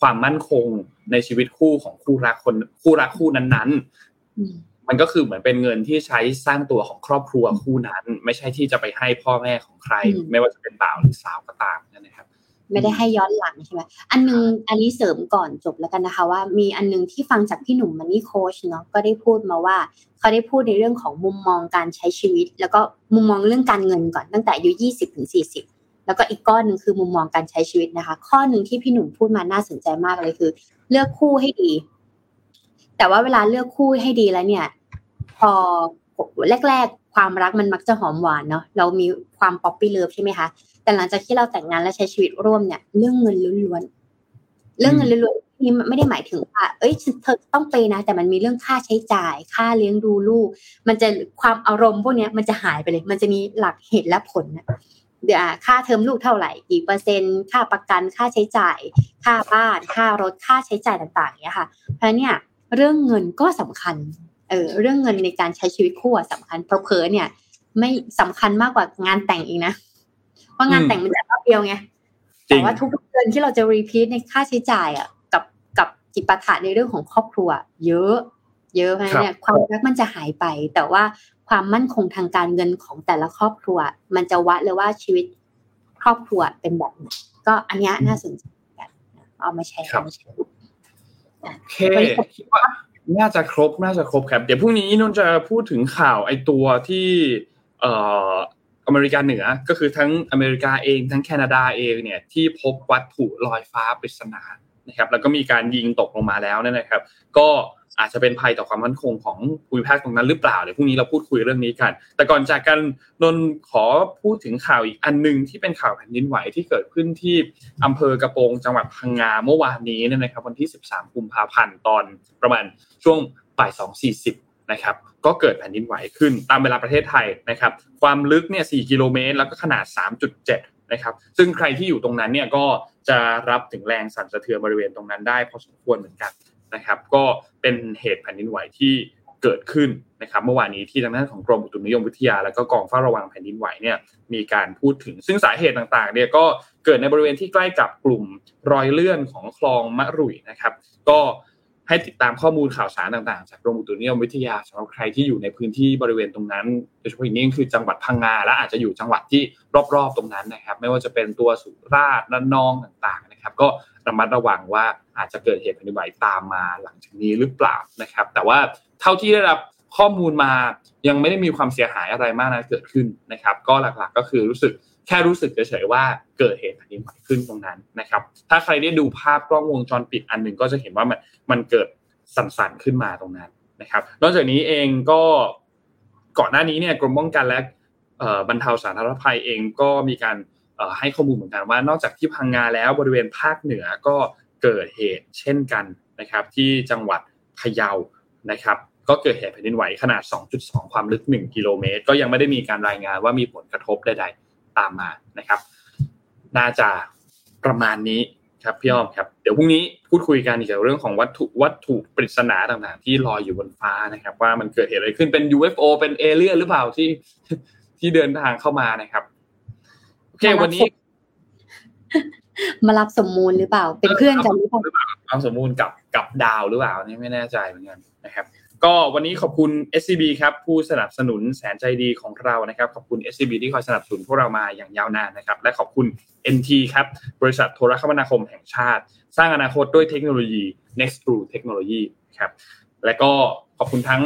ความมั่นคงในชีวิตคู่ของคู่รักคนคู่รักคู่นั้นๆ มันก็คือเหมือนเป็นเงินที่ใช้สร้างตัวของครอบครัวคู่นั้น ไม่ใช่ที่จะไปให้พ่อแม่ของใคร ไม่ว่าจะเป็นบ่าวหรือสาวก็ตามนะครับ ไม่ได้ให้ย้อนหลังใช่ไหมอันนึงอันนี้เสริมก่อนจบแล้วกันนะคะ ว่ามีอันนึงที่ฟังจากพี่หนุ่มมันนี่โค้ชเนาะก็ได้พูดมาว่าเขาได้พูดในเรื่องของมุมมองการใช้ชีวิต แล้วก็มุมมองเรื่องการเงินก่อนตั้งแต่อายุยี่สิบถึงสี่สิบแล้วก็อีกก้อนหนึ่งคือมุมมองการใช้ชีวิตนะคะ ข้อหนึ่งที่พี่หนุ่มพูดมาน่าสนใจมากเลยคือ เลือกคู่ให้ดี แต่ว่าเวลาเลือกคู่ให้ดีแล้วเนี่ย พอแรก ๆ ความรักมันมักจะหอมหวานเนาะเรามีความ puppy love ใช่ไหมคะ แต่หลังจากที่เราแต่งงานและใช้ชีวิตร่วมเนี่ย เรื่องเงินล้วนๆเรื่องเงินล้วนๆนี่ไม่ได้หมายถึงว่าเอ้ยเธอต้องไปนะ แต่มันมีเรื่องค่าใช้จ่าย ค่าเลี้ยงดูลูก มันจะความอารมณ์พวกนี้มันจะหายไปเลย มันจะมีหลักเหตุและผลนะเดี๋ยวค่าเทอมลูกเท่าไหร่กี่เปอร์เซ็นต์ ค่าประกันค่าใช้จ่าย ค่าบ้าน ค่ารถค่าใช้จ่ายต่างๆเนี่ยค่ะเพราะเนี่ยเรื่องเงินก็สำคัญเออเรื่องเงินในการใช้ชีวิตคู่สำคัญเพราะเนี่ย ไม่สำคัญมากกว่างานแต่งอีกนะ เพราะงานแต่งมันจะรอบเดียวไงแต่ว่าทุกเดือนที่เราจะ repeat ในค่าใช้จ่ายอะกับกับจิปาถะในเรื่องของครอบครัว เยอะ เยอะเพราะเนี่ยความรักมันจะหายไป แต่ว่าความมั่นคงทางการเงินของแต่ละครอบครัว มันจะวัดเลยว่าชีวิตครอบครัวเป็นแบบไหนก็อันนี้น่าสนใจกันเอามาแชร์โอเคคิดว่าน่าจะครบน่าจะครบครับ เดี๋ยวพรุ่งนี้นนจะพูดถึงข่าวไอตัวที่ เอ่อ อเมริกาเหนือก็คือทั้งอเมริกาเองทั้งแคนาดาเองเนี่ยที่พบวัตถุลอยฟ้าปริศนานะครับแล้วก็มีการยิงตกลงมาแล้วนะครับ ก็อาจจะเป็นภัยต่อความมั่นคงของภูมิภาคตรงนั้นหรือเปล่าเดี๋ยวพรุ่งนี้เราพูดคุยเรื่องนี้กัน แต่ก่อนจากกันนนขอพูดถึงข่าวอีกอันหนึ่งที่เป็นข่าวแผ่นดินไหวที่เกิดขึ้นที่อำเภอกระโปรงจังหวัดพังงาเมื่อวานนี้นะครับ วันที่ 13 กุมภาพันธ์ตอนประมาณช่วงบ่าย2.40 นะครับ ก็เกิดแผ่นดินไหวขึ้นตามเวลาประเทศไทยนะครับ ความลึกเนี่ย4กิโลเมตรแล้วก็ขนาด 3.7 นะครับ ซึ่งใครที่อยู่ตรงนั้นเนี่ยก็จะรับถึงแรงสั่นสะเทือนบริเวณตรงนั้นได้พอสมควรเหมือนกันนะครับ ก็เป็นเหตุแผ่นดินไหวที่เกิดขึ้นนะครับเมื่อวานนี้ที่ทางด้านของกรมอุตุนิยมวิทยา แล้วก็กองเฝ้าระวังแผ่นดินไหวเนี่ยมีการพูดถึง ซึ่งสาเหตุต่างๆเนี่ยก็เกิดในบริเวณที่ใกล้กับกลุ่มรอยเลื่อนของคลองมะรุยนะครับ ก็ ให้ติดตามข้อมูลข่าวสารต่างๆ จากกรมอุตุนิยมวิทยาสำหรับใครที่อยู่ในพื้นที่บริเวณตรงนั้นโดยเฉพาะอย่างยิ่งคือจังหวัดพังงาและอาจจะอยู่จังหวัดที่รอบๆตรงนั้นนะครับ ไม่ว่าจะเป็นตัวสุราษฎร์ระนองต่างๆนะครับ ก็ระมัดระวังว่าอาจจะเกิดเหตุแผ่นดินไหวตามมาหลังจากนี้หรือเปล่านะครับ แต่ว่าเท่าที่ได้รับข้อมูลมายังไม่ได้มีความเสียหายอะไรมากนะเกิดขึ้นนะครับ ก็หลักๆ ก็คือรู้สึก แค่รู้สึกเฉยๆว่าเกิดเหตุแผ่นดินไหวขึ้นตรงนั้นนะครับ ถ้าใครได้ดูภาพกล้องวงจรปิดอันหนึ่งก็จะเห็นว่ามันมันเกิดสั่นๆขึ้นมาตรงนั้นนะครับ นอกจากนี้เองก็ก่อนหน้านี้เนี่ยกรมป้องกันและบรรเทาสาธารณภัยเองก็มีการให้ข้อมูลเหมือนกันว่านอกจากที่พังงาแล้วบริเวณภาคเหนือก็เกิดเหตุเช่นกันนะครับ ที่จังหวัดพะเยานะครับ ก็เกิดเหตุแผ่นดินไหวขนาด 2.2 ความลึก 1 กิโลเมตร ก็ยังไม่ได้มีการรายงานว่ามีผลกระทบใดๆ ตามมานะครับ น่าจะประมาณนี้ครับพี่อ้อมครับ เดี๋ยวพรุ่งนี้พูดคุยกันเกี่ยวกับเรื่องของวัตถุวัตถุปริศนาต่างๆ ที่ลอยอยู่บนฟ้านะครับ ว่ามันเกิดเหตุอะไรขึ้นเป็น UFO เป็นเอเลี่ยนหรือเปล่าที่ที่เดินทางเข้ามานะครับโอเควันนี้ มารับสมมูลหรือเปล่า เป็นเพื่อนกันหรือเปล่าความสมมูลกับกับดาวหรือเปล่านี่ไม่แน่ใจเหมือนกันนะครับ ก็วันนี้ขอบคุณ SCB ครับผู้สนับสนุนแสนใจดีของเรานะครับขอบคุณ SCB ที่คอยสนับสนุนพวกเรามาอย่างยาวนานนะครับและขอบคุณ NT ครับบริษัทโทรคมนาคมแห่งชาติ สร้างอนาคตด้วยเทคโนโลยี Next True Technology ครับและก็ขอบคุณทั้ง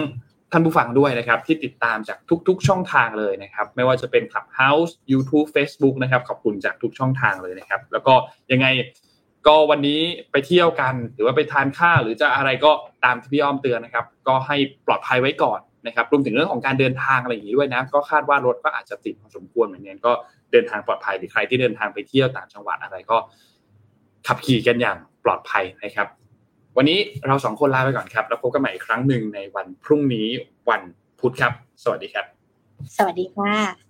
ท่านผู้ฟังด้วยนะครับที่ติดตามจากทุกๆช่องทางเลยนะครับไม่ว่าจะเป็น Clubhouse YouTube Facebook นะครับขอบคุณจากทุกช่องทางเลยนะครับแล้วก็ยังไง ก็วันนี้ไปเที่ยวกัน หรือว่าไปทานข้าวหรือจะอะไรก็ตามที่พี่อ้อมเตือนนะครับ ก็ให้ปลอดภัยไว้ก่อนนะครับรวมถึงเรื่องของการเดินทางอะไรอย่างนี้ด้วยนะ ก็คาดว่ารถก็อาจจะติดพอสมควรเหมือนกันก็เดินทางปลอดภัยหรือใครที่เดินทางไปเที่ยวต่างจังหวัดอะไรก็ ขับขี่กันอย่างปลอดภัยนะครับ วันนี้เราสองคนลาไปก่อนครับ แล้วพบกันใหม่อีกครั้งหนึ่งในวันพรุ่งนี้วันพุธครับ สวัสดีครับ สวัสดีค่ะ